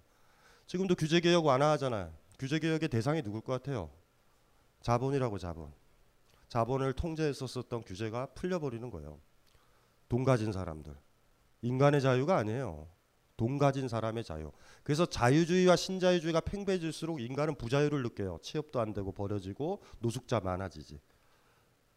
S4: 지금도 규제 개혁 완화하잖아요. 규제 개혁의 대상이 누굴 것 같아요? 자본이라고 자본. 자본을 통제했었던 규제가 풀려버리는 거예요. 돈 가진 사람들. 인간의 자유가 아니에요. 돈 가진 사람의 자유. 그래서 자유주의와 신자유주의가 팽배해질수록 인간은 부자유를 느껴요. 취업도 안 되고 버려지고 노숙자 많아지지.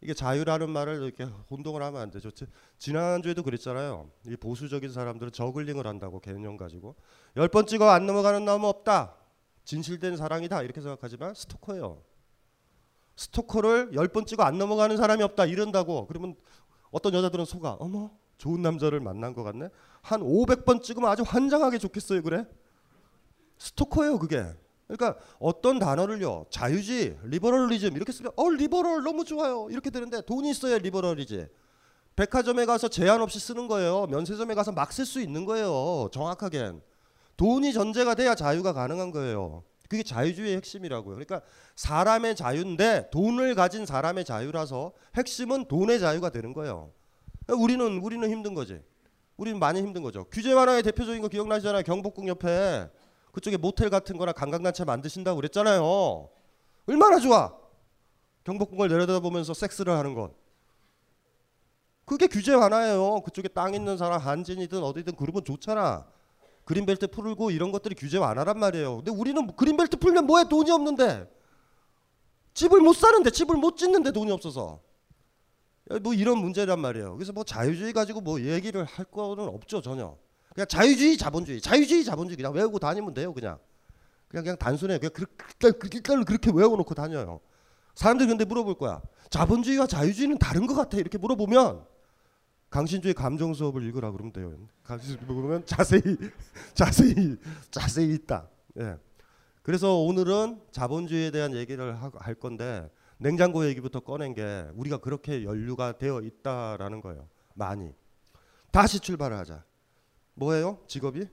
S4: 이게 자유라는 말을 이렇게 혼동을 하면 안 되죠. 지- 지난주에도 그랬잖아요. 이 보수적인 사람들은 저글링을 한다고 개념 가지고 열 번 찍어 안 넘어가는 놈은 없다. 진실된 사랑이다 이렇게 생각하지만 스토커예요. 스토커를 열 번 찍어 안 넘어가는 사람이 없다 이런다고 그러면 어떤 여자들은 속아 어머 좋은 남자를 만난 것 같네 한 500번 찍으면 아주 환장하게 좋겠어요 그래? 스토커예요 그게. 그러니까 어떤 단어를요 자유주의 liberalism 이렇게 쓰면 어 liberal 너무 좋아요. 이렇게 되는데 돈이 있어야 liberal이지. 백화점에 가서 제한 없이 쓰는 거예요. 면세점에 가서 막 쓸 수 있는 거예요 정확하겐 돈이 전제가 돼야 자유가 가능한 거예요. 그게 자유주의의 핵심이라고요. 그러니까 사람의 자유인데 돈을 가진 사람의 자유라서 핵심은 돈의 자유가 되는 거예요. 우리는 우리는 힘든 거지. 우리는 많이 힘든 거죠. 규제 완화의 대표적인 거 기억나시잖아요. 경복궁 옆에 그쪽에 모텔 같은 거나 관광단체 만드신다고 그랬잖아요. 얼마나 좋아. 경복궁을 내려다보면서 섹스를 하는 건. 그게 규제 완화예요. 그쪽에 땅 있는 사람 한진이든 어디든 그러면 좋잖아. 그린벨트 풀고 이런 것들이 규제 완화란 말이에요. 근데 우리는 그린벨트 풀면 뭐해 돈이 없는데 집을 못 사는데 집을 못 짓는데 돈이 없어서 뭐 이런 문제란 말이에요. 그래서 뭐 자유주의 가지고 뭐 얘기를 할 거는 없죠 전혀. 그냥 자유주의 자본주의, 자유주의 자본주의 그냥 외우고 다니면 돼요 그냥. 그냥 그냥 단순해. 그냥 그렇게 그렇게 외워놓고 다녀요. 사람들이 근데 물어볼 거야. 자본주의와 자유주의는 다른 것 같아 이렇게 물어보면 강신주의 감정 수업을 읽으라 그러면 돼요. 강신주의 보면 자세히 자세히 자세히 있다. 예. 그래서 오늘은 자본주의에 대한 얘기를 하- 할 건데 냉장고 얘기부터 꺼낸 게 우리가 그렇게 연류가 되어 있다라는 거예요. 많이. 다시 출발을 하자. 뭐예요? 직업이?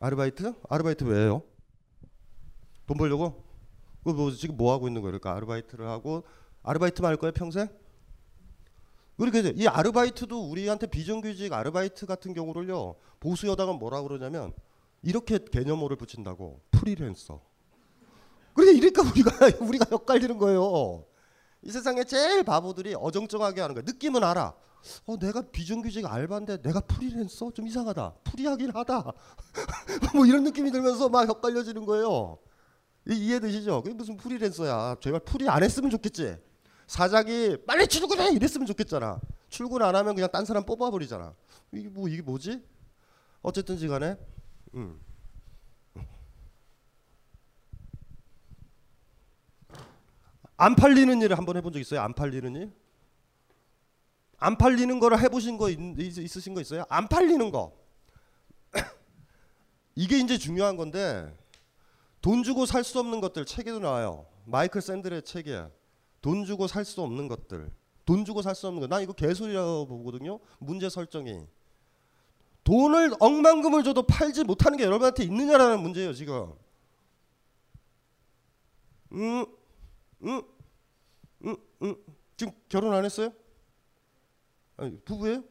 S4: 아르바이트? 아르바이트 왜요? 돈 벌려고? 그뭐 지금 뭐 하고 있는 거예요? 그러니까 아르바이트를 하고 아르바이트만 할 거예요 평생? 이제 이 아르바이트도 우리한테 비정규직 아르바이트 같은 경우를요 보수 여당은 뭐라 그러냐면 이렇게 개념어를 붙인다고 프리랜서. 그러니까 이러니까 우리가 우리가 헷갈리는 거예요. 이 세상에 제일 바보들이 어정쩡하게 하는 거야. 느낌은 알아. 어 내가 비정규직 알바인데 내가 프리랜서 좀 이상하다. 프리하긴 하다. 뭐 이런 느낌이 들면서 막 헷갈려지는 거예요. 이, 이해되시죠? 그게 무슨 프리랜서야. 제발 free 안 했으면 좋겠지. 사장이 빨리 출근해 이랬으면 좋겠잖아. 출근 안 하면 그냥 딴 사람 뽑아버리잖아. 이게 뭐 이게 뭐지? 어쨌든지 간에 음. 안 팔리는 일을 한번 해본 적 있어요? 안 팔리는 일? 안 팔리는 거를 해보신 거 있, 있- 있으신 거 있어요? 안 팔리는 거. 이게 이제 중요한 건데 돈 주고 살 수 없는 것들 책에도 나와요. 마이클 샌들의 책이야. 돈 주고 살 수 없는 것들. 돈 주고 살 수 없는 거. 난 이거 개소리라고 보거든요. 문제 설정이. 돈을 억만금을 줘도 팔지 못하는 게 여러분한테 있느냐라는 문제예요 지금. 음, 음, 음, 음. 지금 결혼 안 했어요? 아니, 부부예요?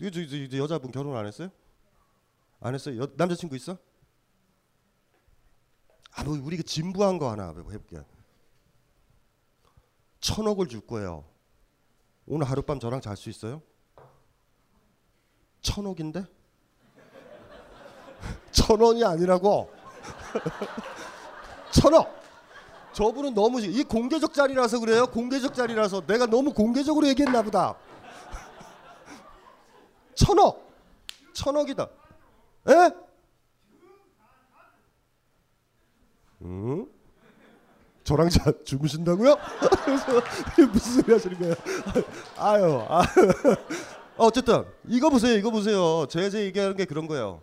S4: 이거 저, 저, 저 여자분 결혼 안 했어요? 안 했어요? 여, 남자친구 있어? 아, 뭐 우리 그 진부한 거 하나 해볼게요. 천억을 줄 거예요. 오늘 하룻밤 저랑 잘 수 있어요? 천억인데? 천 원이 아니라고. 천억. 저분은 너무 이 공개적 자리라서 그래요. 공개적 자리라서 내가 너무 공개적으로 얘기했나 보다. 천억. 천억이다. 에? 응? 저랑 자 주무신다고요? 무슨 소리 하시는 거예요? 아유, 아유. 어쨌든 이거 보세요, 이거 보세요. 제가 제 얘기하는 게 그런 거예요.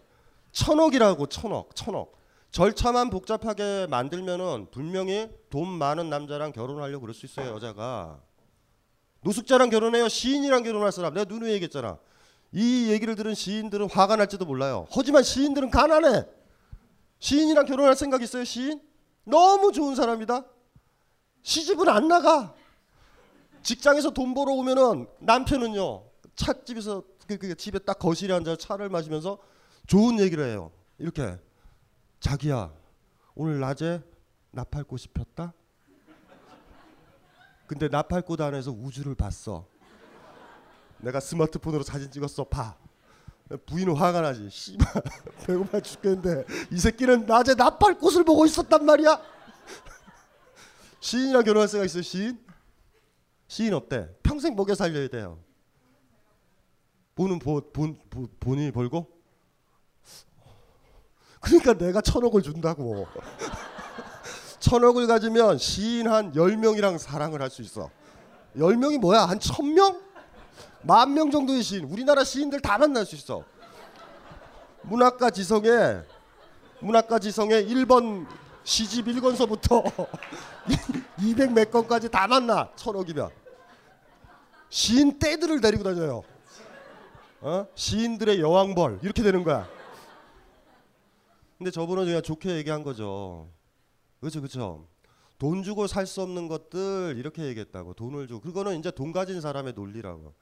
S4: 천억이라고 천억, 천억. 절차만 복잡하게 만들면은 분명히 돈 많은 남자랑 결혼하려고 그럴 수 있어요, 여자가. 노숙자랑 결혼해요, 시인이랑 결혼할 사람. 내가 누누이 얘기했잖아. 이 얘기를 들은 시인들은 화가 날지도 몰라요. 하지만 시인들은 가난해. 시인이랑 결혼할 생각 있어요, 시인? 너무 좋은 사람이다. 시집은 안 나가. 직장에서 돈 벌어 오면은 남편은요 찻집에서 그, 그 집에 딱 거실에 앉아 차를 마시면서 좋은 얘기를 해요. 이렇게 자기야 오늘 낮에 나팔꽃이 폈다. 근데 나팔꽃 안에서 우주를 봤어. 내가 스마트폰으로 사진 찍었어. 봐. 부인은 화가 나지. 씨발 배고파 죽겠는데 이 새끼는 낮에 나팔꽃을 보고 있었단 말이야. 시인이랑 결혼할 생각 있어요? 시인? 시인 어때? 평생 먹여 살려야 돼요. 본은 보, 본, 본 본인이 벌고? 그러니까 내가 천억을 준다고. 천억을 가지면 시인 한 10명이랑 사랑을 할 수 있어. 10명이 뭐야? 한 1000명? 만 명 정도의 시인. 우리나라 시인들 다 만날 수 있어. 문학가 지성에 문학가 지성에 1번 시집 1권서부터 200 몇 권까지 다 만나. 천억이면. 시인 떼들을 데리고 다녀요. 어? 시인들의 여왕벌 이렇게 되는 거야. 근데 저분은 그냥 좋게 얘기한 거죠. 그렇죠, 그렇죠. 돈 주고 살 수 없는 것들 이렇게 얘기했다고 돈을 주고 그거는 이제 돈 가진 사람의 논리라고.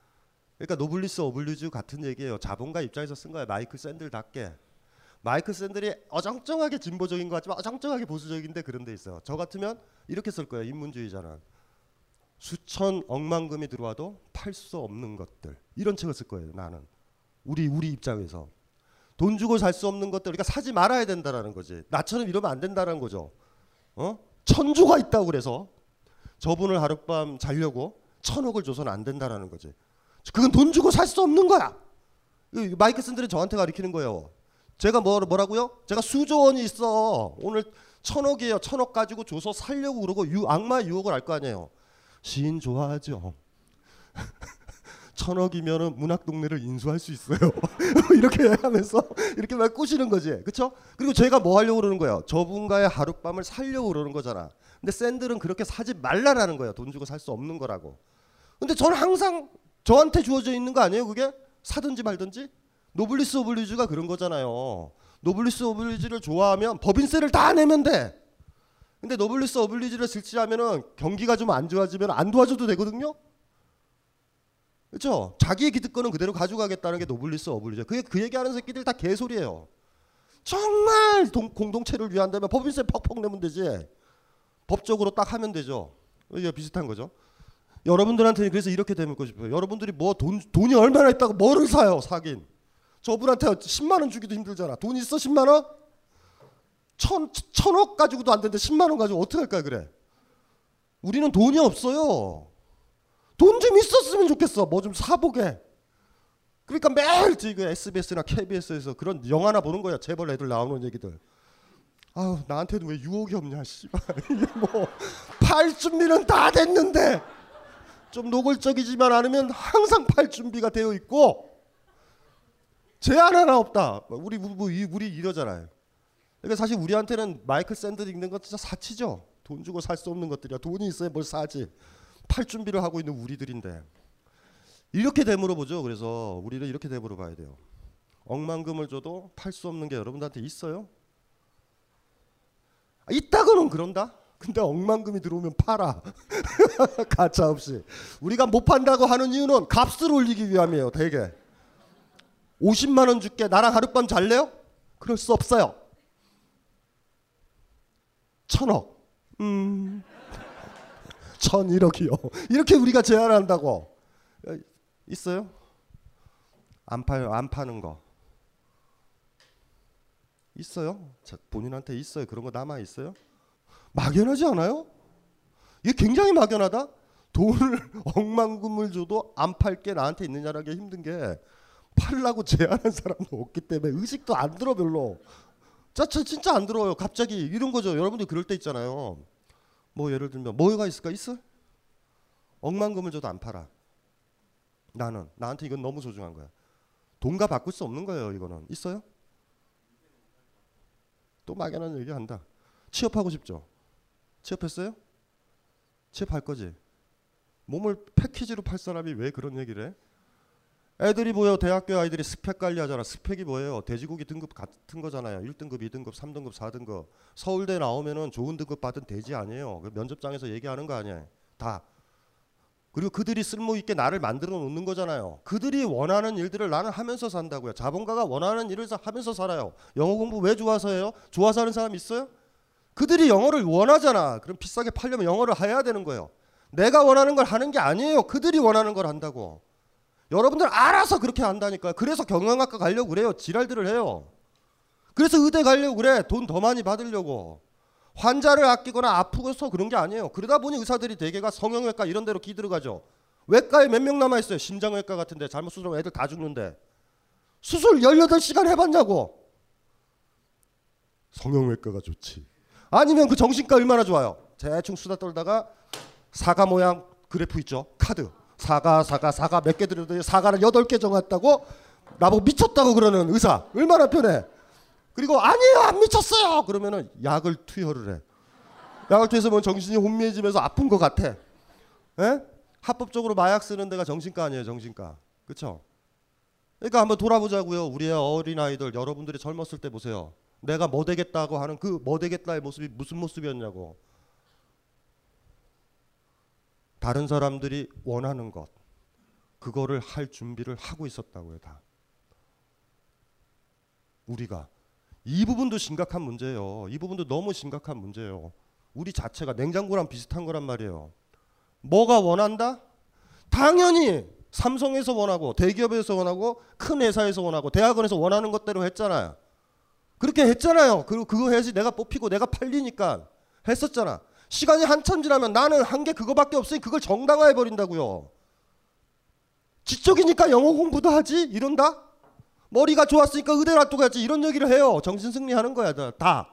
S4: 그러니까 노블레스 오블리주 같은 얘기예요. 자본가 입장에서 쓴 거야. 마이클 샌델답게. 마이클 샌들이 어정쩡하게 진보적인 것 같지만 어정쩡하게 보수적인데 그런 데 있어요. 저 같으면 이렇게 쓸 거예요. 인문주의자는. 수천 억만금이 들어와도 팔 수 없는 것들. 이런 책을 쓸 거예요. 나는. 우리 우리 입장에서. 돈 주고 살 수 없는 것들 그러니까 사지 말아야 된다라는 거지. 나처럼 이러면 안 된다라는 거죠. 어? 천주가 있다고 그래서 저분을 하룻밤 자려고 천억을 줘서는 안 된다라는 거지. 그건 돈 주고 살 수 없는 거야. 이 마이크 쓴들이 저한테 가르치는 거예요. 제가 뭐, 뭐라고요? 제가 수조 원이 있어. 오늘 천억이에요. 천억 가지고 줘서 살려고 그러고 유, 악마의 유혹을 알거 아니에요. 시인 좋아하죠. 천억이면은 문학 동네를 인수할 수 있어요. 이렇게 하면서 이렇게 막 꼬시는 거지. 그렇죠? 그리고 제가 뭐 하려고 그러는 거예요? 저분과의 하룻밤을 살려고 그러는 거잖아. 근데 샌들은 그렇게 사지 말라라는 거예요. 돈 주고 살 수 없는 거라고. 근데 저는 항상 저한테 주어져 있는 거 아니에요? 그게 사든지 말든지. 노블레스 오블리주가 그런 거잖아요. 노블레스 오블리주를 좋아하면 법인세를 다 내면 돼. 근데 노블레스 오블리주를 실천하면은 경기가 좀 안 좋아지면 안 도와줘도 되거든요. 그렇죠? 자기의 기득권은 그대로 가져가겠다는 게 노블레스 오블리주죠. 그게 그 얘기하는 새끼들 다 개소리예요. 정말 동, 공동체를 위한다면 법인세 퍽퍽 내면 되지. 법적으로 딱 하면 되죠. 이게 비슷한 거죠. 여러분들한테는 그래서 이렇게 되고 싶어요. 여러분들이 뭐 돈 돈이 얼마나 있다고 뭐를 사요? 사긴. 저분한테 10만 원 주기도 힘들잖아. 돈 있어 10만 원? 천 천억 가지고도 안 되는데 10만 원 가지고 어떻게 할까 그래? 우리는 돈이 없어요. 돈 좀 있었으면 좋겠어. 뭐 좀 사보게. 그러니까 매일 지금 SBS나 KBS에서 그런 영화나 보는 거야. 재벌 애들 나오는 얘기들. 아우 나한테는 왜 유혹이 없냐 씨발 이게 뭐팔 준비는 다 됐는데 좀 노골적이지만 않으면 항상 팔 준비가 되어 있고 제한 하나 없다. 우리 우리, 우리 이러잖아요. 그러니까 사실 우리한테는 마이클 샌들 읽는 건 진짜 사치죠. 돈 주고 살 수 없는 것들이야. 돈이 있어야 뭘 사지. 팔 준비를 하고 있는 우리들인데 이렇게 되물어 보죠. 그래서 우리를 이렇게 되물어 봐야 돼요. 억만금을 줘도 팔 수 없는 게 여러분들한테 있어요? 아, 있다고는 그런다. 근데 억만금이 들어오면 팔아. 가차 없이. 우리가 못 판다고 하는 이유는 값을 올리기 위함이에요. 대개. 50만 원 줄게. 나랑 하룻밤 잘래요? 그럴 수 없어요. 천억. 음. 천일억이요. 이렇게 우리가 제안한다고. 있어요? 안 파요. 안 파는 거. 있어요? 자, 본인한테 있어요. 그런 거 남아 있어요? 막연하지 않아요? 이게 굉장히 막연하다. 돈을 억만금을 줘도 안 팔 게 나한테 있느냐라는 게 힘든 게 팔라고 제안한 사람도 없기 때문에 의식도 안 들어 별로. 자, 진짜 안 들어요. 갑자기 이런 거죠. 여러분들 그럴 때 있잖아요. 뭐 예를 들면 뭐가 있을까? 있어? 억만금을 줘도 안 팔아. 나는 나한테 이건 너무 소중한 거야. 돈과 바꿀 수 없는 거예요. 이거는 있어요? 또 막연한 얘기 한다. 취업하고 싶죠? 취업했어요? 취업할 거지. 몸을 패키지로 팔 사람이 왜 그런 얘기를 해? 애들이 뭐예요? 대학교 아이들이 스펙 관리하잖아. 스펙이 뭐예요? 돼지고기 등급 같은 거잖아요. 1등급, 2등급, 3등급, 4등급. 서울대 나오면은 좋은 등급 받은 돼지 아니에요. 그 면접장에서 얘기하는 거 아니에요. 다. 그리고 그들이 쓸모 있게 나를 만들어 놓는 거잖아요. 그들이 원하는 일들을 나는 하면서 산다고요. 자본가가 원하는 일을 하면서 살아요. 영어 공부 왜 좋아서 해요? 좋아서 하는 사람 있어요? 그들이 영어를 원하잖아. 그럼 비싸게 팔려면 영어를 해야 되는 거예요. 내가 원하는 걸 하는 게 아니에요. 그들이 원하는 걸 한다고. 여러분들 알아서 그렇게 한다니까요. 그래서 경영학과 가려고 그래요. 지랄들을 해요. 그래서 의대 가려고 그래. 돈 더 많이 받으려고. 환자를 아끼거나 아프고서 그런 게 아니에요. 그러다 보니 의사들이 대개가 성형외과 이런 데로 기들어가죠. 외과에 몇 명 남아 있어요. 심장외과 같은 데 잘못 수술하면 애들 다 죽는데. 수술 18시간 해 봤냐고. 성형외과가 좋지. 아니면 그 정신과 얼마나 좋아요. 대충 수다 떨다가 사과 모양 그래프 있죠. 카드. 사과 사과 사과 몇개 들어도 사과를 여덟 개 정했다고 나보고 미쳤다고 그러는 의사 얼마나 편해. 그리고 아니에요 안 미쳤어요. 그러면은 약을 투여를 해. 약을 투여해서 뭐 정신이 혼미해지면서 아픈 것 같아. 에? 예? 합법적으로 마약 쓰는 데가 정신과 아니에요 정신과. 그렇죠? 그러니까 한번 돌아보자고요. 우리의 어린 아이들 여러분들이 젊었을 때 보세요. 내가 뭐 되겠다고 하는 그 뭐 되겠다의 모습이 무슨 모습이었냐고. 다른 사람들이 원하는 것 그거를 할 준비를 하고 있었다고요 다. 우리가 이 부분도 심각한 문제예요. 이 부분도 너무 심각한 문제예요. 우리 자체가 냉장고랑 비슷한 거란 말이에요. 뭐가 원한다? 당연히 삼성에서 원하고 대기업에서 원하고 큰 회사에서 원하고 대학원에서 원하는 것대로 했잖아요. 그렇게 했잖아요. 그리고 그거 해야지 내가 뽑히고 내가 팔리니까 했었잖아. 시간이 한참 지나면 나는 한 게 그거밖에 없으니 그걸 정당화해 버린다고요. 지적이니까 영어 공부도 하지 이런다. 머리가 좋았으니까 의대 놔두고 지 이런 얘기를 해요. 정신 승리하는 거야 다. 다.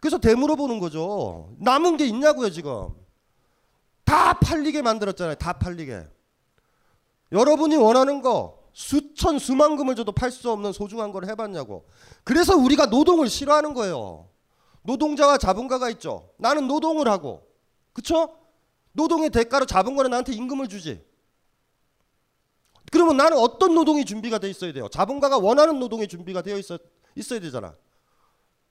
S4: 그래서 되물어 보는 거죠. 남은 게 있냐고요 지금. 다 팔리게 만들었잖아요. 다 팔리게. 여러분이 원하는 거 수천 수만금을 줘도 팔 수 없는 소중한 걸 해봤냐고. 그래서 우리가 노동을 싫어하는 거예요. 노동자와 자본가가 있죠. 나는 노동을 하고, 그쵸? 노동의 대가로 자본가는 나한테 임금을 주지. 그러면 나는 어떤 노동이 준비가 돼 있어야 돼요? 자본가가 원하는 노동이 준비가 되어 있어, 있어야 되잖아.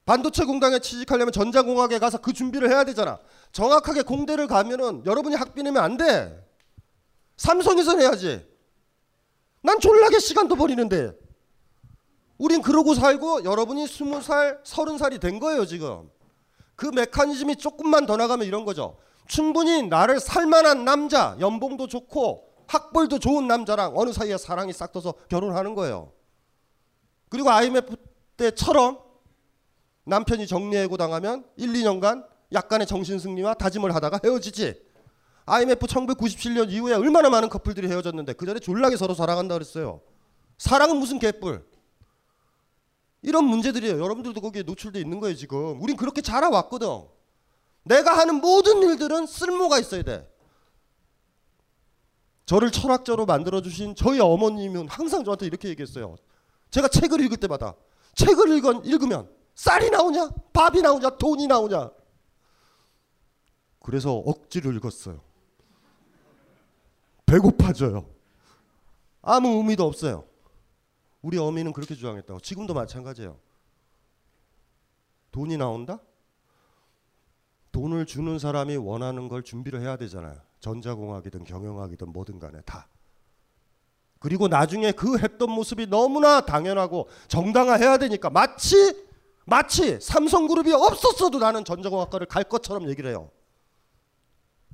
S4: 반도체 공장에 취직하려면 전자공학에 가서 그 준비를 해야 되잖아. 정확하게 공대를 가면은 여러분이 학비 내면 안 돼. 삼성에서 내야지. 난 졸라게 시간도 버리는데. 우린 그러고 살고 여러분이 스무 살, 서른 살이 된 거예요 지금. 그 메커니즘이 조금만 더 나가면 이런 거죠. 충분히 나를 살만한 남자, 연봉도 좋고 학벌도 좋은 남자랑 어느 사이에 사랑이 싹 터서 결혼하는 거예요. 그리고 IMF 때처럼 남편이 정리해고 당하면 1, 2년간 약간의 정신승리와 다짐을 하다가 헤어지지. IMF 1997년 이후에 얼마나 많은 커플들이 헤어졌는데 그 전에 졸라게 서로 사랑한다 그랬어요. 사랑은 무슨 개뿔. 이런 문제들이에요. 여러분들도 거기에 노출돼 있는 거예요 지금. 우린 그렇게 자라왔거든. 내가 하는 모든 일들은 쓸모가 있어야 돼. 저를 철학자로 만들어 주신 저희 어머님은 항상 저한테 이렇게 얘기했어요. 제가 책을 읽을 때마다 책을 읽은, 읽으면 쌀이 나오냐, 밥이 나오냐, 돈이 나오냐. 그래서 억지로 읽었어요. 배고파져요. 아무 의미도 없어요. 우리 어미는 그렇게 주장했다고. 지금도 마찬가지예요. 돈이 나온다? 돈을 주는 사람이 원하는 걸 준비를 해야 되잖아요. 전자공학이든 경영학이든 뭐든 간에 다. 그리고 나중에 그 했던 모습이 너무나 당연하고 정당화해야 되니까 마치 마치 삼성그룹이 없었어도 나는 전자공학과를 갈 것처럼 얘기를 해요.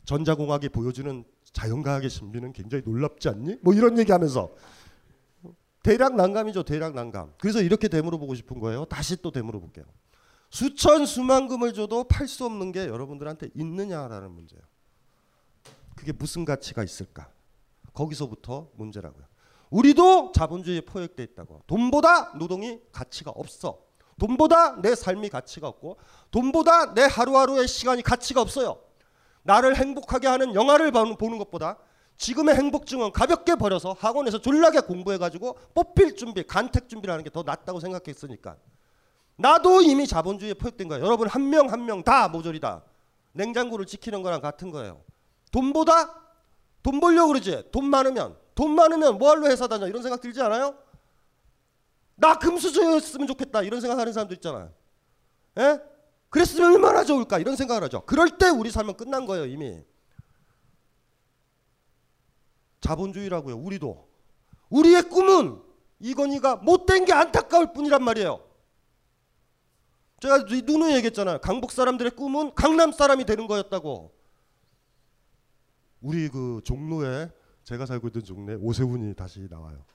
S4: 전자공학이 보여주는 자연과학의 신비는 굉장히 놀랍지 않니? 뭐 이런 얘기하면서 대략 난감이죠. 대략 난감. 그래서 이렇게 되물어 보고 싶은 거예요. 다시 또 되물어 볼게요. 수천 수만금을 줘도 팔 수 없는 게 여러분들한테 있느냐라는 문제예요. 그게 무슨 가치가 있을까? 거기서부터 문제라고요. 우리도 자본주의에 포획돼 있다고. 돈보다 노동이 가치가 없어. 돈보다 내 삶이 가치가 없고 돈보다 내 하루하루의 시간이 가치가 없어요. 나를 행복하게 하는 영화를 보는 것보다 지금의 행복증은 가볍게 버려서 학원에서 졸라게 공부해가지고 뽑힐 준비, 간택 준비라는 게 더 낫다고 생각했으니까. 나도 이미 자본주의에 포획된 거예요. 여러분 한 명 한 명 다 모조리다. 냉장고를 지키는 거랑 같은 거예요. 돈보다 돈 벌려고 그러지. 돈 많으면 돈 많으면 뭐할로 회사 다녀 이런 생각 들지 않아요? 나 금수저였으면 좋겠다 이런 생각하는 사람들 있잖아요. 예? 그랬으면 얼마나 좋을까 이런 생각을 하죠. 그럴 때 우리 삶은 끝난 거예요 이미. 자본주의라고요. 우리도 우리의 꿈은 이건희가 못된 게 안타까울 뿐이란 말이에요. 제가 누누이 얘기했잖아요. 강북 사람들의 꿈은 강남 사람이 되는 거였다고. 우리 그 종로에 제가 살고 있던 종로에 오세훈이 다시 나와요.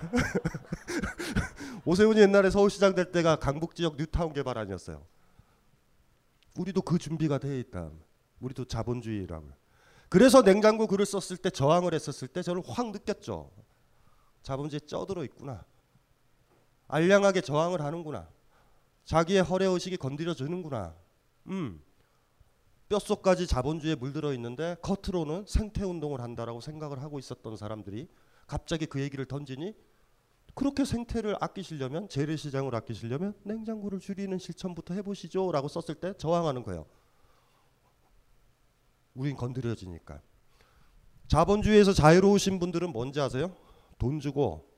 S4: 오세훈이 옛날에 서울시장 될 때가 강북 지역 뉴타운 개발 아니었어요. 우리도 그 준비가 돼 있다. 우리도 자본주의라고. 그래서 냉장고 글을 썼을 때 저항을 했었을 때 저는 확 느꼈죠. 자본주의에 쪄들어 있구나. 알량하게 저항을 하는구나. 자기의 허례 의식이 건드려 주는구나. 음. 뼛속까지 자본주의에 물들어 있는데 겉으로는 생태 운동을 한다라고 생각을 하고 있었던 사람들이 갑자기 그 얘기를 던지니 그렇게 생태를 아끼시려면 재래시장을 아끼시려면 냉장고를 줄이는 실천부터 해보시죠라고 썼을 때 저항하는 거예요. 우린 건드려지니까. 자본주의에서 자유로우신 분들은 뭔지 아세요? 돈 주고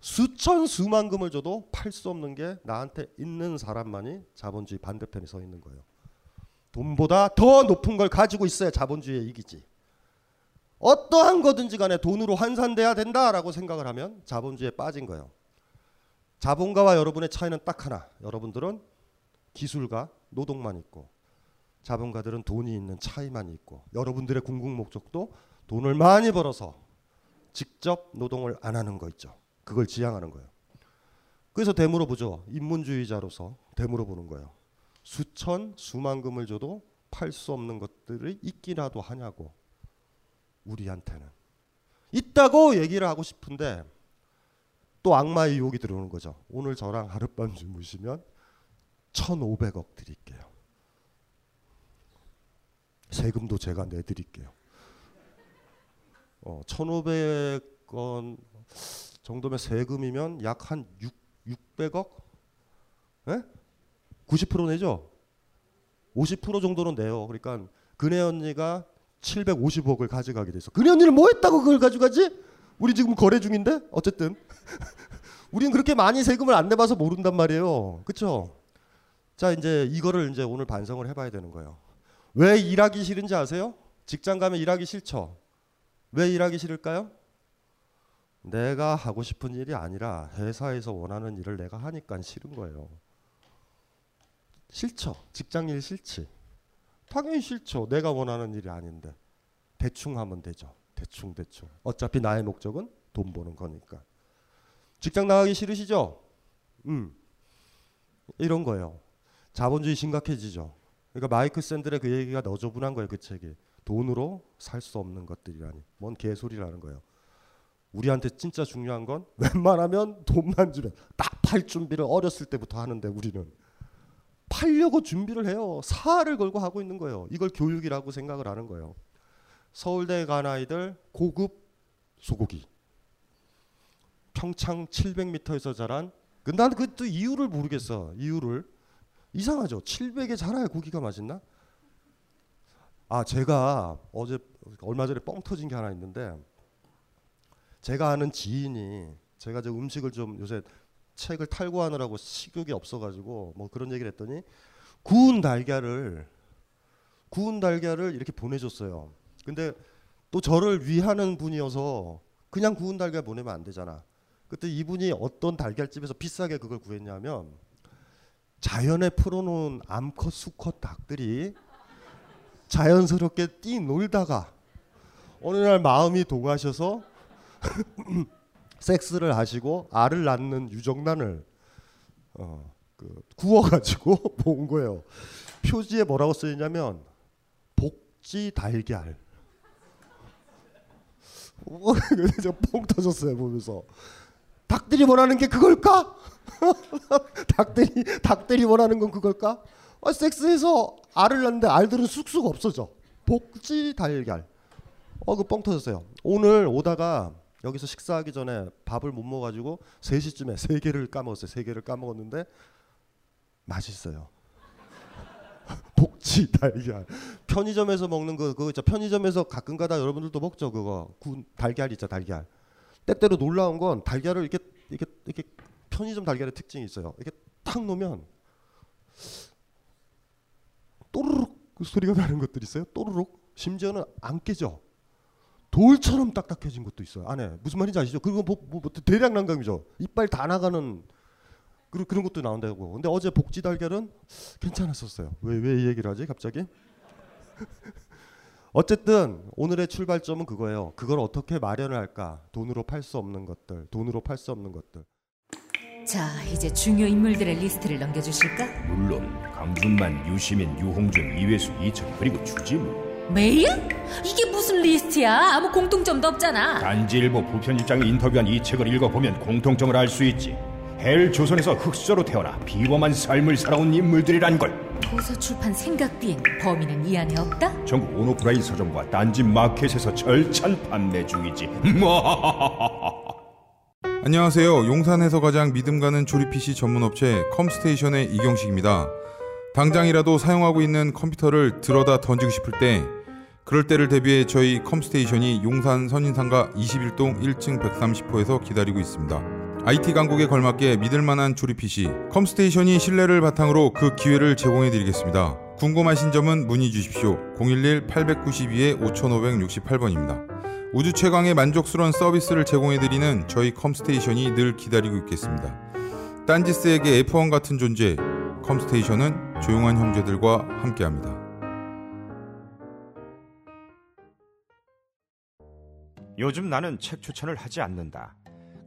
S4: 수천 수만금을 줘도 팔 수 없는 게 나한테 있는 사람만이 자본주의 반대편에 서 있는 거예요. 돈보다 더 높은 걸 가지고 있어야 자본주의에 이기지. 어떠한 거든지 간에 돈으로 환산돼야 된다라고 생각을 하면 자본주의에 빠진 거예요. 자본가와 여러분의 차이는 딱 하나. 여러분들은 기술과 노동만 있고 자본가들은 돈이 있는 차이만 있고 여러분들의 궁극 목적도 돈을 많이 벌어서 직접 노동을 안 하는 거 있죠. 그걸 지향하는 거예요. 그래서 되물어 보죠. 인문주의자로서 되물어 보는 거예요. 수천 수만금을 줘도 팔 수 없는 것들이 있기라도 하냐고 우리한테는 있다고 얘기를 하고 싶은데 또 악마의 유혹이 들어오는 거죠. 오늘 저랑 하룻밤 주무시면 1,500억 드릴게요. 세금도 제가 내드릴게요. 어, 1,500원 정도면 세금이면 약 한 600억? 예? 90% 내죠? 50% 정도는 내요. 그러니까 그네 언니가 750억을 가져가게 돼서 그네 언니는 뭐 했다고 그걸 가져가지? 우리 지금 거래 중인데 어쨌든 우리는 그렇게 많이 세금을 안 내봐서 모른단 말이에요. 그렇죠? 자 이제 이거를 이제 오늘 반성을 해 봐야 되는 거예요. 왜 일하기 싫은지 아세요? 직장 가면 일하기 싫죠. 왜 일하기 싫을까요? 내가 하고 싶은 일이 아니라 회사에서 원하는 일을 내가 하니까 싫은 거예요. 싫죠. 직장 일 싫지. 당연히 싫죠. 내가 원하는 일이 아닌데 대충 하면 되죠. 대충 대충. 어차피 나의 목적은 돈 버는 거니까. 직장 나가기 싫으시죠? 음. 이런 거예요. 자본주의 심각해지죠. 그러니까 마이크 샌들의 그 얘기가 너저분한 거예요. 그 책이. 돈으로 살 수 없는 것들이라니. 뭔 개소리라는 거예요. 우리한테 진짜 중요한 건 웬만하면 돈만 주면 딱 팔 준비를 어렸을 때부터 하는데 우리는 팔려고 준비를 해요. 사활을 걸고 하고 있는 거예요. 이걸 교육이라고 생각을 하는 거예요. 서울대 간 아이들 고급 소고기. 평창 700m에서 자란 그 나는 그또 이유를 모르겠어. 이유를 이상하죠. 700에 자라야 고기가 맛있나? 아 제가 어제 얼마 전에 뻥 터진 게 하나 있는데 제가 아는 지인이 제가 저 음식을 좀 요새 책을 탈고하느라고 식욕이 없어가지고 뭐 그런 얘기를 했더니 구운 달걀을 구운 달걀을 이렇게 보내줬어요. 근데 또 저를 위하는 분이어서 그냥 구운 달걀 보내면 안 되잖아. 그때 이분이 어떤 달걀집에서 비싸게 그걸 구했냐면 자연에 풀어놓은 암컷 수컷 닭들이 자연스럽게 뛰놀다가 어느 날 마음이 동하셔서 섹스를 하시고 알을 낳는 유정란을 어, 그 구워가지고 본 거예요. 표지에 뭐라고 써있냐면 복지 달걀. 그래서 뻥 터졌어요 보면서 닭들이 원하는 게 그걸까? 닭들이 닭들이 원하는 건 그걸까? 아, 섹스해서 알을 낳는데 알들은 쑥쑥 없어져. 복지 달걀. 어, 그 뻥 터졌어요. 오늘 오다가 여기서 식사하기 전에 밥을 못 먹어가지고 3시쯤에 세 개를 까먹었어요. 세 개를 까먹었는데 맛있어요. 복지 달걀. 편의점에서 먹는 거 그거 있죠. 편의점에서 가끔가다 여러분들도 먹죠. 그거 군 달걀 있죠. 달걀. 때때로 놀라운 건 달걀을 이렇게 이렇게 이렇게 편의점 달걀의 특징이 있어요. 이렇게 탁 놓으면 또르륵 그 소리가 나는 것들 있어요. 또르륵. 심지어는 안 깨져. 돌처럼 딱딱해진 것도 있어요. 안에 무슨 말인지 아시죠? 그거 뭐, 뭐, 뭐 대량 난감이죠. 이빨 다 나가는 그런 그런 것도 나온다고. 근데 어제 복지 달걀은 괜찮았었어요. 왜 왜 이 얘기를 하지 갑자기? 어쨌든 오늘의 출발점은 그거예요. 그걸 어떻게 마련을 할까? 돈으로 팔 수 없는 것들, 돈으로 팔 수 없는 것들.
S5: 자, 이제 중요 인물들의 리스트를 넘겨주실까?
S6: 물론 강준만, 유시민, 유홍준, 이외수, 이철 그리고 주지무
S5: 메일? 이게 무슨 리스트야? 아무 공통점도 없잖아.
S6: 딴지일보 부편집장이 인터뷰한 이 책을 읽어보면 공통점을 알 수 있지 헬조선에서 흙수저로 태어나 비범한 삶을 살아온 인물들이란 걸
S5: 도서 출판 생각 비행 범인은 이 안에 없다?
S6: 전국 온오프라인 서점과 딴지 마켓에서 절찬 판매 중이지
S7: 안녕하세요. 용산에서 가장 믿음 가는 조립 PC 전문 업체 컴스테이션의 이경식입니다. 당장이라도 사용하고 있는 컴퓨터를 들어다 던지고 싶을 때 그럴 때를 대비해 저희 컴스테이션이 용산 선인상가 21동 1층 130호에서 기다리고 있습니다. IT 강국에 걸맞게 믿을 만한 조립 PC 컴스테이션이 신뢰를 바탕으로 그 기회를 제공해 드리겠습니다. 궁금하신 점은 문의 주십시오. 011-892-5568번입니다. 우주 최강의 만족스러운 서비스를 제공해 드리는 저희 컴스테이션이 늘 기다리고 있겠습니다. 딴지스에게 F1 같은 존재 컴스테이션은 조용한 형제들과 함께합니다.
S6: 요즘 나는 책 추천을 하지 않는다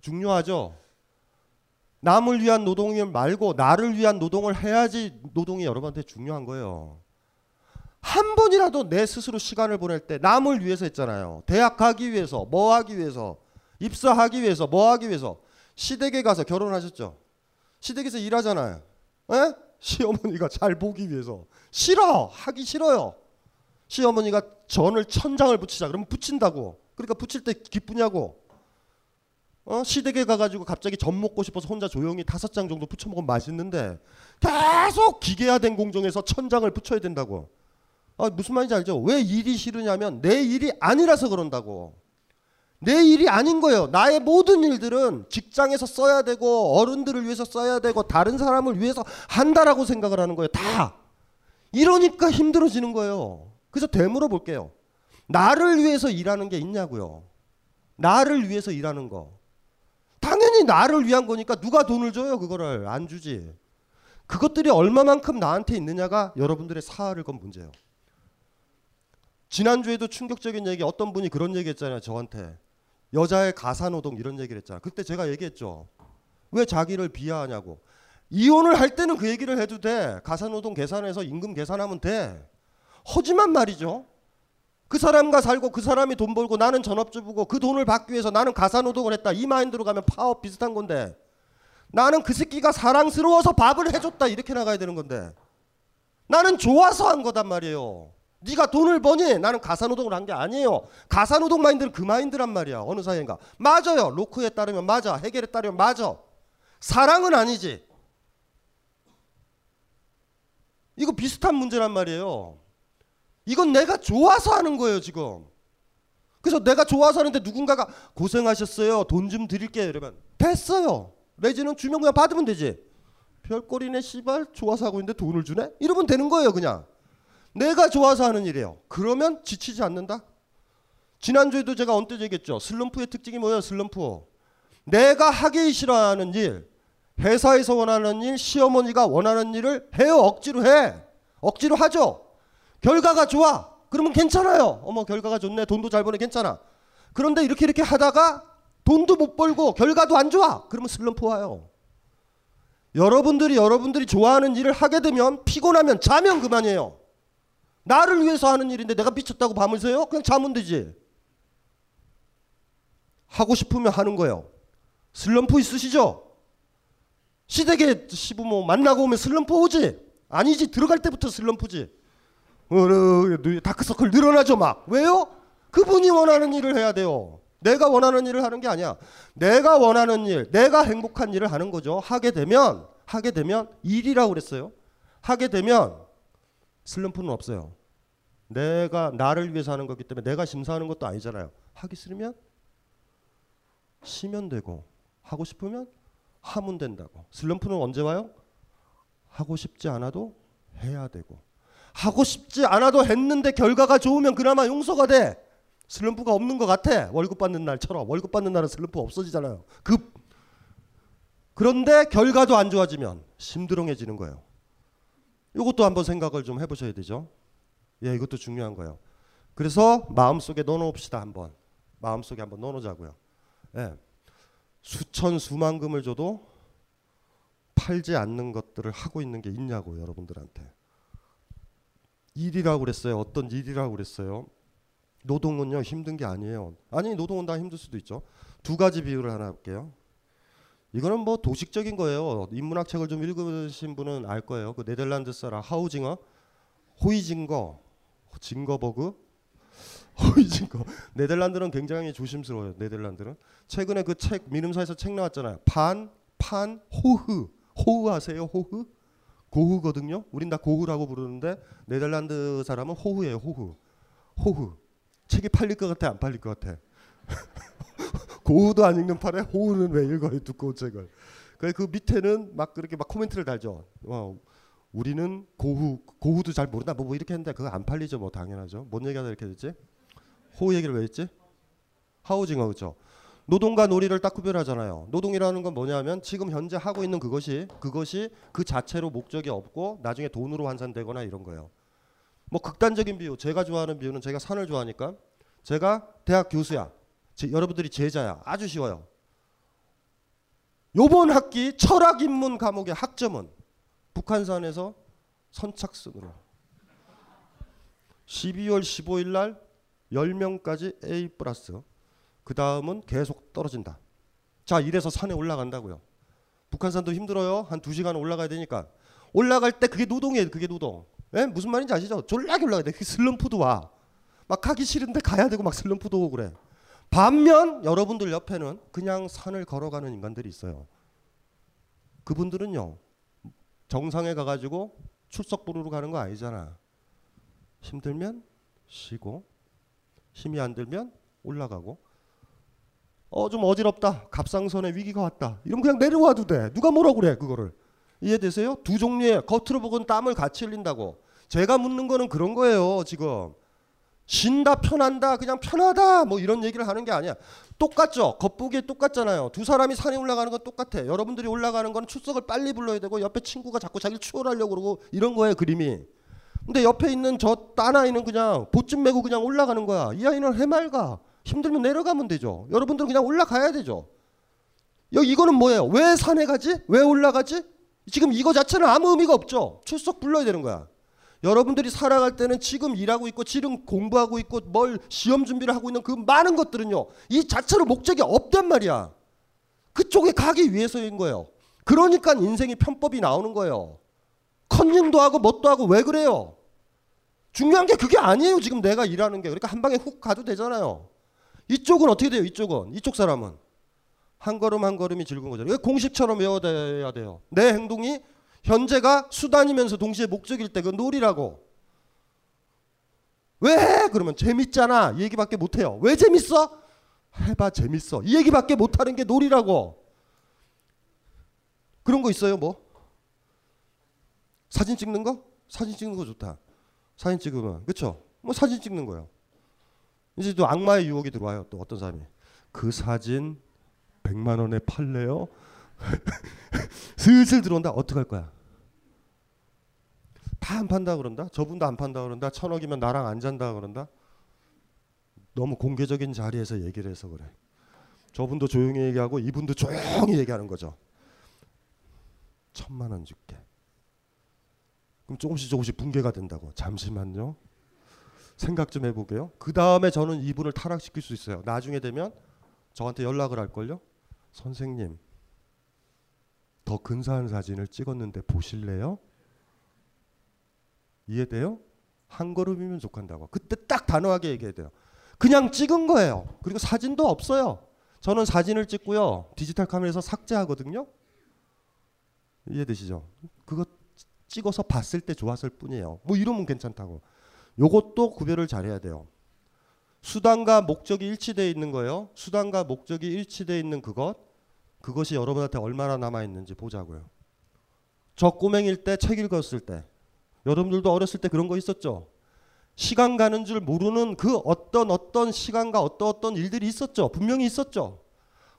S4: 중요하죠. 남을 위한 노동이 말고 나를 위한 노동을 해야지 노동이 여러분한테 중요한 거예요. 한 번이라도 내 스스로 시간을 보낼 때 남을 위해서 했잖아요. 대학 가기 위해서, 뭐 하기 위해서, 입사하기 위해서, 뭐 하기 위해서. 시댁에 가서 결혼하셨죠. 시댁에서 일하잖아요. 에? 시어머니가 잘 보기 위해서. 싫어. 하기 싫어요. 시어머니가 전을 천장을 붙이자 그러면 붙인다고. 그러니까 붙일 때 기쁘냐고. 어? 시댁에 가가지고 갑자기 전 먹고 싶어서 혼자 조용히 다섯 장 정도 붙여 먹으면 맛있는데 계속 기계화된 공정에서 천 장을 붙여야 된다고. 아, 무슨 말인지 알죠? 왜 일이 싫으냐면 내 일이 아니라서 그런다고. 내 일이 아닌 거예요. 나의 모든 일들은 직장에서 써야 되고 어른들을 위해서 써야 되고 다른 사람을 위해서 한다라고 생각을 하는 거예요. 다. 이러니까 힘들어지는 거예요. 그래서 되물어 볼게요. 나를 위해서 일하는 게 있냐고요. 나를 위해서 일하는 거. 당연히 나를 위한 거니까 누가 돈을 줘요, 그거를. 안 주지. 그것들이 얼마만큼 나한테 있느냐가 여러분들의 사활을 건 문제예요. 지난주에도 충격적인 얘기 어떤 분이 그런 얘기 했잖아요, 저한테. 여자의 가사노동 이런 얘기를 했잖아요. 그때 제가 얘기했죠. 왜 자기를 비하하냐고. 이혼을 할 때는 그 얘기를 해도 돼. 가사노동 계산해서 임금 계산하면 돼. 하지만 말이죠. 그 사람과 살고 그 사람이 돈 벌고 나는 전업주부고 그 돈을 받기 위해서 나는 가사노동을 했다. 이 마인드로 가면 파업 비슷한 건데 나는 그 새끼가 사랑스러워서 밥을 해줬다. 이렇게 나가야 되는 건데 나는 좋아서 한 거단 말이에요. 네가 돈을 버니 나는 가사노동을 한 게 아니에요. 가사노동 마인드는 그 마인드란 말이야. 어느 사이인가. 맞아요. 로크에 따르면 맞아. 해결에 따르면 맞아. 사랑은 아니지. 이거 비슷한 문제란 말이에요. 이건 내가 좋아서 하는 거예요, 지금. 그래서 내가 좋아서 하는데 누군가가 고생하셨어요. 돈 좀 드릴게요. 이러면 됐어요. 내지는 주면 그냥 받으면 되지. 별꼴이네 씨발 좋아서 하고 있는데 돈을 주네? 이러면 되는 거예요, 그냥. 내가 좋아서 하는 일이에요. 그러면 지치지 않는다? 지난주에도 제가 언뜻 얘기했죠. 슬럼프의 특징이 뭐예요, 슬럼프? 내가 하기 싫어하는 일, 회사에서 원하는 일, 시어머니가 원하는 일을 해요. 억지로 해. 억지로 하죠. 결과가 좋아. 그러면 괜찮아요. 어머 결과가 좋네. 돈도 잘 버네. 괜찮아. 그런데 이렇게 이렇게 하다가 돈도 못 벌고 결과도 안 좋아. 그러면 슬럼프 와요. 여러분들이 여러분들이 좋아하는 일을 하게 되면 피곤하면 자면 그만이에요. 나를 위해서 하는 일인데 내가 미쳤다고 밤을 새요? 그냥 자면 되지. 하고 싶으면 하는 거예요. 슬럼프 있으시죠? 시댁에 시부모 만나고 오면 슬럼프 오지? 아니지. 들어갈 때부터 슬럼프지. 어, 다크서클 늘어나죠 막. 왜요? 그분이 원하는 일을 해야 돼요. 내가 원하는 일을 하는 게 아니야. 내가 원하는 일, 내가 행복한 일을 하는 거죠. 하게 되면 하게 되면 일이라고 그랬어요. 하게 되면 슬럼프는 없어요. 내가 나를 위해서 하는 거기 때문에 내가 심사하는 것도 아니잖아요. 하기 싫으면 쉬면 되고 하고 싶으면 하면 된다고. 슬럼프는 언제 와요? 하고 싶지 않아도 해야 되고 하고 싶지 않아도 했는데 결과가 좋으면 그나마 용서가 돼. 슬럼프가 없는 것 같아. 월급 받는 날처럼. 월급 받는 날은 슬럼프 없어지잖아요. 급. 그런데 결과도 안 좋아지면 심드렁해지는 거예요. 이것도 한번 생각을 좀 해보셔야 되죠. 예, 이것도 중요한 거예요. 그래서 마음속에 넣어놓읍시다 한번. 마음속에 한번 넣어놓자고요. 예. 수천 수만금을 줘도 팔지 않는 것들을 하고 있는 게 있냐고 여러분들한테. 일이라고 그랬어요. 어떤 일이라고 그랬어요. 노동은요 힘든 게 아니에요. 아니 노동은 다 힘들 수도 있죠. 두 가지 비유를 하나 할게요. 이거는 뭐 도식적인 거예요. 인문학 책을 좀 읽으신 분은 알 거예요. 그 네덜란드 사람 하우징어, 호이징거, 징거버그, 호이징거. 네덜란드는 굉장히 조심스러워요. 네덜란드는 최근에 그책 미름사에서 책 나왔잖아요. 판, 판, 호흐, 호흐 아세요? 호흐? 고흐거든요. 우린 다 고흐라고 부르는데 네덜란드 사람은 호흐예요. 호흐, 호흐. 책이 팔릴 것 같아? 안 팔릴 것 같아? 고흐도 안 읽는 판에 호흐는 왜 읽어요 두꺼운 책을 그그 밑에는 막 그렇게 막 코멘트를 달죠 어, 우리는 고흐 고흐도 잘 모른다 뭐, 뭐 이렇게 했는데 그거 안 팔리죠 뭐 당연하죠 뭔 얘기하다 이렇게 됐지 호흐 얘기를 왜 했지 하우징어 그죠 노동과 놀이를 딱 구별하잖아요. 노동이라는 건 뭐냐면 지금 현재 하고 있는 그것이 그것이 그 자체로 목적이 없고 나중에 돈으로 환산되거나 이런 거예요. 뭐 극단적인 비유 제가 좋아하는 비유는 제가 산을 좋아하니까 제가 대학 교수야. 제- 여러분들이 제자야. 아주 쉬워요. 요번 학기 철학 인문 과목의 학점은 북한산에서 선착순으로. 12월 15일 날 10명까지 A 플러스 그 다음은 계속 떨어진다. 자 이래서 산에 올라간다고요. 북한산도 힘들어요. 한 2시간 올라가야 되니까 올라갈 때 그게 노동이에요. 그게 노동. 예? 무슨 말인지 아시죠? 졸라게 올라가야 돼. 그 슬럼프도 와. 막 가기 싫은데 가야 되고 막 슬럼프도 오고 그래. 반면 여러분들 옆에는 그냥 산을 걸어가는 인간들이 있어요. 그분들은요 정상에 가가지고 출석 부르러 가는 거 아니잖아. 힘들면 쉬고 힘이 안 들면 올라가고 어 좀 어지럽다. 갑상선에 위기가 왔다. 이러면 그냥 내려와도 돼. 누가 뭐라 그래 그거를? 이해되세요? 두 종류의 겉으로 보고는 땀을 같이 흘린다고. 제가 묻는 거는 그런 거예요 지금. 쉰다 편한다 그냥 편하다. 뭐 이런 얘기를 하는 게 아니야. 똑같죠? 겉보기에 똑같잖아요. 두 사람이 산에 올라가는 건 똑같아. 여러분들이 올라가는 건 출석을 빨리 불러야 되고 옆에 친구가 자꾸 자기를 추월하려고 그러고 이런 거예요 그림이. 근데 옆에 있는 저 딴 아이는 그냥 보쯤 메고 그냥 올라가는 거야. 이 아이는 해맑아 힘들면 내려가면 되죠 여러분들은 그냥 올라가야 되죠 여기 이거는 뭐예요 왜 산에 가지 왜 올라가지 지금 이거 자체는 아무 의미가 없죠 출석 불러야 되는 거야 여러분들이 살아갈 때는 지금 일하고 있고 지금 공부하고 있고 뭘 시험 준비를 하고 있는 그 많은 것들은요. 이 자체로 목적이 없단 말이야. 그쪽에 가기 위해서인 거예요. 그러니까 인생이 편법이 나오는 거예요. 컨닝도 하고 뭣도 하고 왜 그래요? 중요한 게 그게 아니에요. 지금 내가 일하는 게. 그러니까 한 방에 훅 가도 되잖아요. 이쪽은 어떻게 돼요? 이쪽은. 이쪽 사람은. 한 걸음 한 걸음이 즐거운 거죠. 이거 공식처럼 외워야 돼요. 내 행동이 현재가 수단이면서 동시에 목적일 때 그 놀이라고. 왜? 그러면 재밌잖아. 이 얘기밖에 못 해요. 왜 재밌어? 해봐 재밌어. 이 얘기밖에 못 하는 게 놀이라고. 그런 거 있어요, 뭐? 사진 찍는 거? 사진 찍는 거 좋다. 사진 찍으면 그쵸? 뭐 사진 찍는 거예요. 이제 또 악마의 유혹이 들어와요. 또 어떤 사람이 그 사진 100만 원에 팔래요? 슬슬 들어온다. 어떡할 거야? 다 안 판다 그런다. 저분도 안 판다 그런다. 천억이면 나랑 안 잔다 그런다. 너무 공개적인 자리에서 얘기를 해서 그래. 저분도 조용히 얘기하고 이분도 조용히 얘기하는 거죠. 천만 원 줄게. 그럼 조금씩 조금씩 붕괴가 된다고. 잠시만요. 생각 좀 해보게요. 그 다음에 저는 이분을 타락시킬 수 있어요. 나중에 되면 저한테 연락을 할 걸요. 선생님, 더 근사한 사진을 찍었는데 보실래요? 이해돼요? 한 걸음이면 족한다고. 그때 딱 단호하게 얘기해야 돼요. 그냥 찍은 거예요. 그리고 사진도 없어요. 저는 사진을 찍고요. 디지털 카메라에서 삭제하거든요. 이해되시죠? 그거 찍어서 봤을 때 좋았을 뿐이에요. 뭐 이러면 괜찮다고. 요것도 구별을 잘해야 돼요. 수단과 목적이 일치되어 있는 거예요. 수단과 목적이 일치되어 있는 그것. 그것이 여러분한테 얼마나 남아 있는지 보자고요. 저 꼬맹일 때 책 읽었을 때 여러분들도 어렸을 때 그런 거 있었죠. 시간 가는 줄 모르는 그 어떤 어떤 시간과 어떤 어떤 일들이 있었죠. 분명히 있었죠.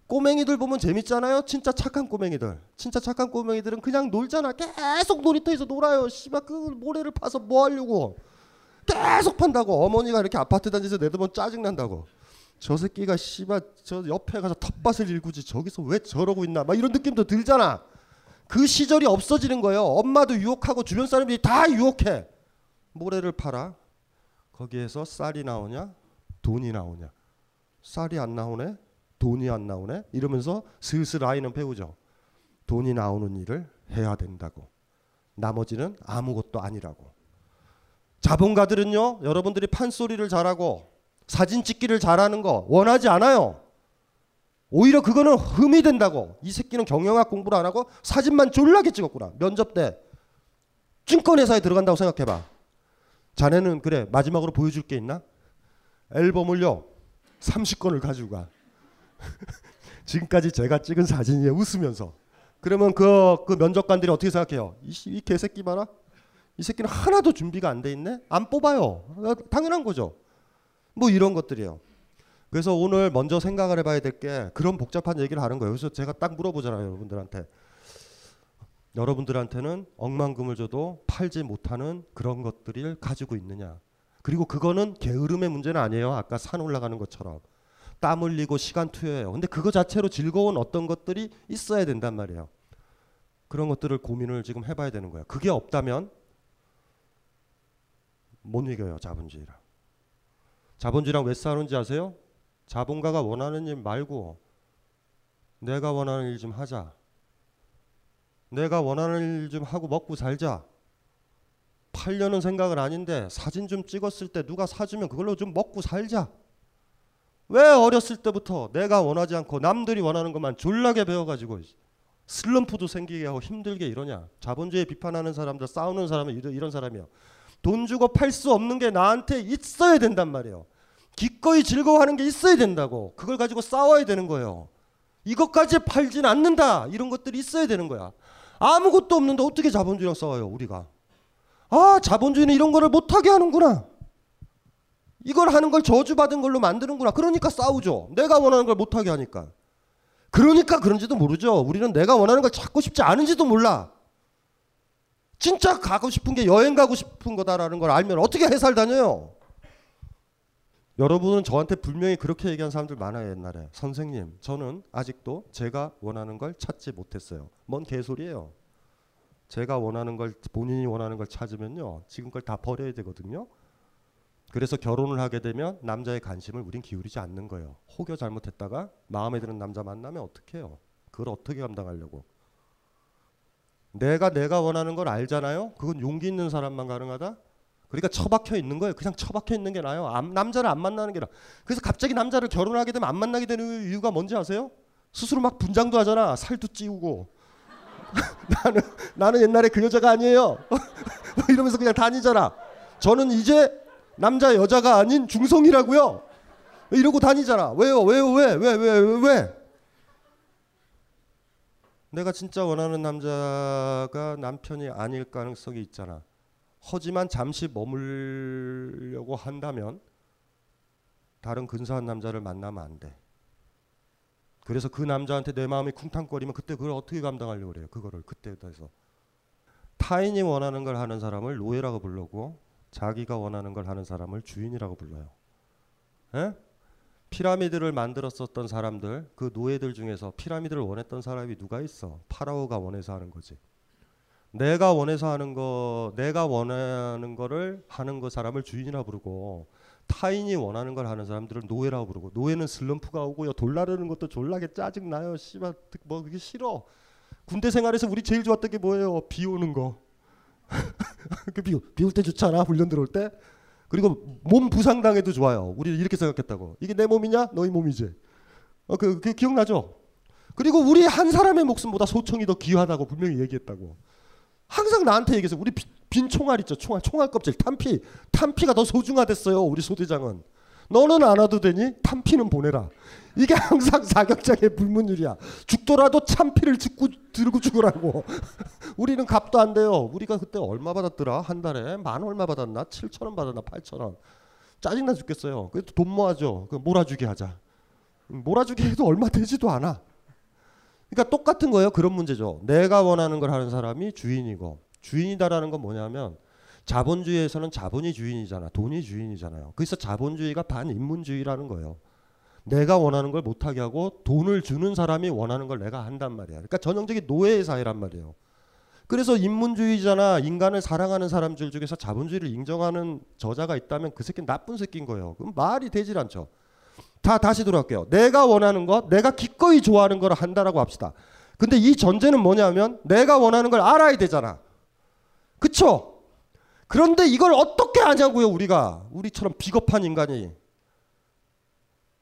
S4: 꼬맹이들 보면 재밌잖아요. 진짜 착한 꼬맹이들. 진짜 착한 꼬맹이들은 그냥 놀잖아. 계속 놀이터에서 놀아요. 씨발 그 모래를 파서 뭐 하려고. 계속 판다고. 어머니가 이렇게 아파트 단지에서 내다보면 짜증 난다고. 저 새끼가 씨발 저 옆에 가서 텃밭을 일구지 저기서 왜 저러고 있나 막 이런 느낌도 들잖아. 그 시절이 없어지는 거예요. 엄마도 유혹하고 주변 사람들이 다 유혹해. 모래를 팔아. 거기에서 쌀이 나오냐? 돈이 나오냐? 쌀이 안 나오네? 돈이 안 나오네? 이러면서 슬슬 아이는 배우죠. 돈이 나오는 일을 해야 된다고. 나머지는 아무것도 아니라고. 자본가들은요, 여러분들이 판소리를 잘하고 사진 찍기를 잘하는 거 원하지 않아요. 오히려 그거는 흠이 된다고. 이 새끼는 경영학 공부를 안 하고 사진만 졸라게 찍었구나. 면접 때 증권회사에 들어간다고 생각해봐. 자네는 그래 마지막으로 보여줄 게 있나? 앨범을요 30건을 가지고 가. 지금까지 제가 찍은 사진이에요 웃으면서. 그러면 그, 그 면접관들이 어떻게 생각해요? 이, 씨, 이 개새끼 봐라. 이 새끼는 하나도 준비가 안 돼 있네. 안 뽑아요. 어, 당연한 거죠. 뭐 이런 것들이에요. 그래서 오늘 먼저 생각을 해봐야 될 게 그런 복잡한 얘기를 하는 거예요. 그래서 제가 딱 물어보잖아요, 여러분들한테. 여러분들한테는 억만금을 줘도 팔지 못하는 그런 것들을 가지고 있느냐. 그리고 그거는 게으름의 문제는 아니에요. 아까 산 올라가는 것처럼. 땀 흘리고 시간 투여해요. 근데 그거 자체로 즐거운 어떤 것들이 있어야 된단 말이에요. 그런 것들을 고민을 지금 해봐야 되는 거예요. 그게 없다면 못 이겨요, 자본주의랑. 자본주의랑 왜 싸우는지 아세요? 자본가가 원하는 일 말고 내가 원하는 일 좀 하자. 내가 원하는 일 좀 하고 먹고 살자. 팔려는 생각은 아닌데 사진 좀 찍었을 때 누가 사주면 그걸로 좀 먹고 살자. 왜 어렸을 때부터 내가 원하지 않고 남들이 원하는 것만 졸라게 배워가지고 슬럼프도 생기게 하고 힘들게 이러냐. 자본주의 비판하는 사람들 싸우는 사람은 이런, 사람이요. 돈 주고 팔 수 없는 게 나한테 있어야 된단 말이에요. 기꺼이 즐거워하는 게 있어야 된다고. 그걸 가지고 싸워야 되는 거예요. 이것까지 팔진 않는다. 이런 것들이 있어야 되는 거야. 아무것도 없는데 어떻게 자본주의랑 싸워요, 우리가. 아, 자본주의는 이런 거를 못하게 하는구나. 이걸 하는 걸 저주받은 걸로 만드는구나. 그러니까 싸우죠. 내가 원하는 걸 못하게 하니까. 그러니까 그런지도 모르죠. 우리는 내가 원하는 걸 찾고 싶지 않은지도 몰라. 진짜 가고 싶은 게 여행 가고 싶은 거다라는 걸 알면 어떻게 회사를 다녀요? 여러분은 저한테 분명히 그렇게 얘기한 사람들 많아요 옛날에. 선생님 저는 아직도 제가 원하는 걸 찾지 못했어요. 뭔 개소리예요? 제가 원하는 걸 본인이 원하는 걸 찾으면요 지금 걸 다 버려야 되거든요. 그래서 결혼을 하게 되면 남자의 관심을 우린 기울이지 않는 거예요. 혹여 잘못했다가 마음에 드는 남자 만나면 어떻게 해요? 그걸 어떻게 감당하려고 내가 내가 원하는 걸 알잖아요 그건 용기 있는 사람만 가능하다 그러니까 처박혀 있는 거예요. 그냥 처박혀 있는 게 나아요. 안- 남자를 안 만나는 게 나아. 그래서 갑자기 남자를 결혼하게 되면 안 만나게 되는 이유가 뭔지 아세요? 스스로 막 분장도 하잖아. 살도 찌우고. 나는 나는 옛날에 그 여자가 아니에요. 뭐 이러면서 그냥 다니잖아. 저는 이제 남자 여자가 아닌 중성이라고요. 이러고 다니잖아. 왜요? 왜요? 왜? 왜? 왜? 왜? 왜? 내가 진짜 원하는 남자가 남편이 아닐 가능성이 있잖아. 하지만 잠시 머물려고 한다면 다른 근사한 남자를 만나면 안 돼. 그래서 그 남자한테 내 마음이 쿵탕거리면 그때 그걸 어떻게 감당하려고 그래요. 그거를 그때부터 타인이 원하는 걸 하는 사람을 노예라고 부르고 자기가 원하는 걸 하는 사람을 주인이라고 불러요. 에? 피라미드를 만들었었던 사람들 그 노예들 중에서 피라미드를 원했던 사람이 누가 있어? 파라오가 원해서 하는 거지. 내가 원해서 하는 거, 내가 원하는 거를 하는 그 사람을 주인이라 부르고 타인이 원하는 걸 하는 사람들을 노예라고 부르고 노예는 슬럼프가 오고요 돌나르는 것도 졸라게 짜증 나요. 씨발 뭐 그게 싫어. 군대 생활에서 우리 제일 좋았던 게 뭐예요? 비 오는 거. 그 비, 비올 때 좋잖아. 훈련 들어올 때. 그리고 몸 부상 당해도 좋아요. 우리 이렇게 생각했다고. 이게 내 몸이냐? 너희 몸이지. 어, 그, 그 기억나죠? 그리고 우리 한 사람의 목숨보다 소총이 더 귀하다고 분명히 얘기했다고. 항상 나한테 얘기해서 우리 빈, 빈 총알 있죠 총알 총알 껍질 탄피 탄피가 더 소중하댔어요 우리 소대장은 너는 안 와도 되니? 탄피는 보내라. 이게 항상 사격장의 불문율이야. 죽더라도 찬피를 듣고 들고 죽으라고. 우리는 값도 안 돼요. 우리가 그때 얼마 받았더라? 한 달에 만 얼마 받았나? 7천 원 받았나? 8천 원. 짜증나 죽겠어요. 그래도 돈 모아줘. 그 몰아주게 하자. 몰아주게 해도 얼마 되지도 않아. 그러니까 똑같은 거예요. 그런 문제죠. 내가 원하는 걸 하는 사람이 주인이고 주인이다라는 건 뭐냐면 자본주의에서는 자본이 주인이잖아. 돈이 주인이잖아요. 그래서 자본주의가 반인문주의라는 거예요. 내가 원하는 걸 못하게 하고 돈을 주는 사람이 원하는 걸 내가 한단 말이야. 그러니까 전형적인 노예의 사회란 말이에요. 그래서 인문주의자나 인간을 사랑하는 사람들 중에서 자본주의를 인정하는 저자가 있다면 그 새끼는 나쁜 새끼인 거예요. 그럼 말이 되질 않죠. 다 다시 돌아갈게요. 내가 원하는 것, 내가 기꺼이 좋아하는 걸 한다라고 합시다. 근데 이 전제는 뭐냐면 내가 원하는 걸 알아야 되잖아. 그쵸? 그런데 이걸 어떻게 아냐고요, 우리가. 우리처럼 비겁한 인간이.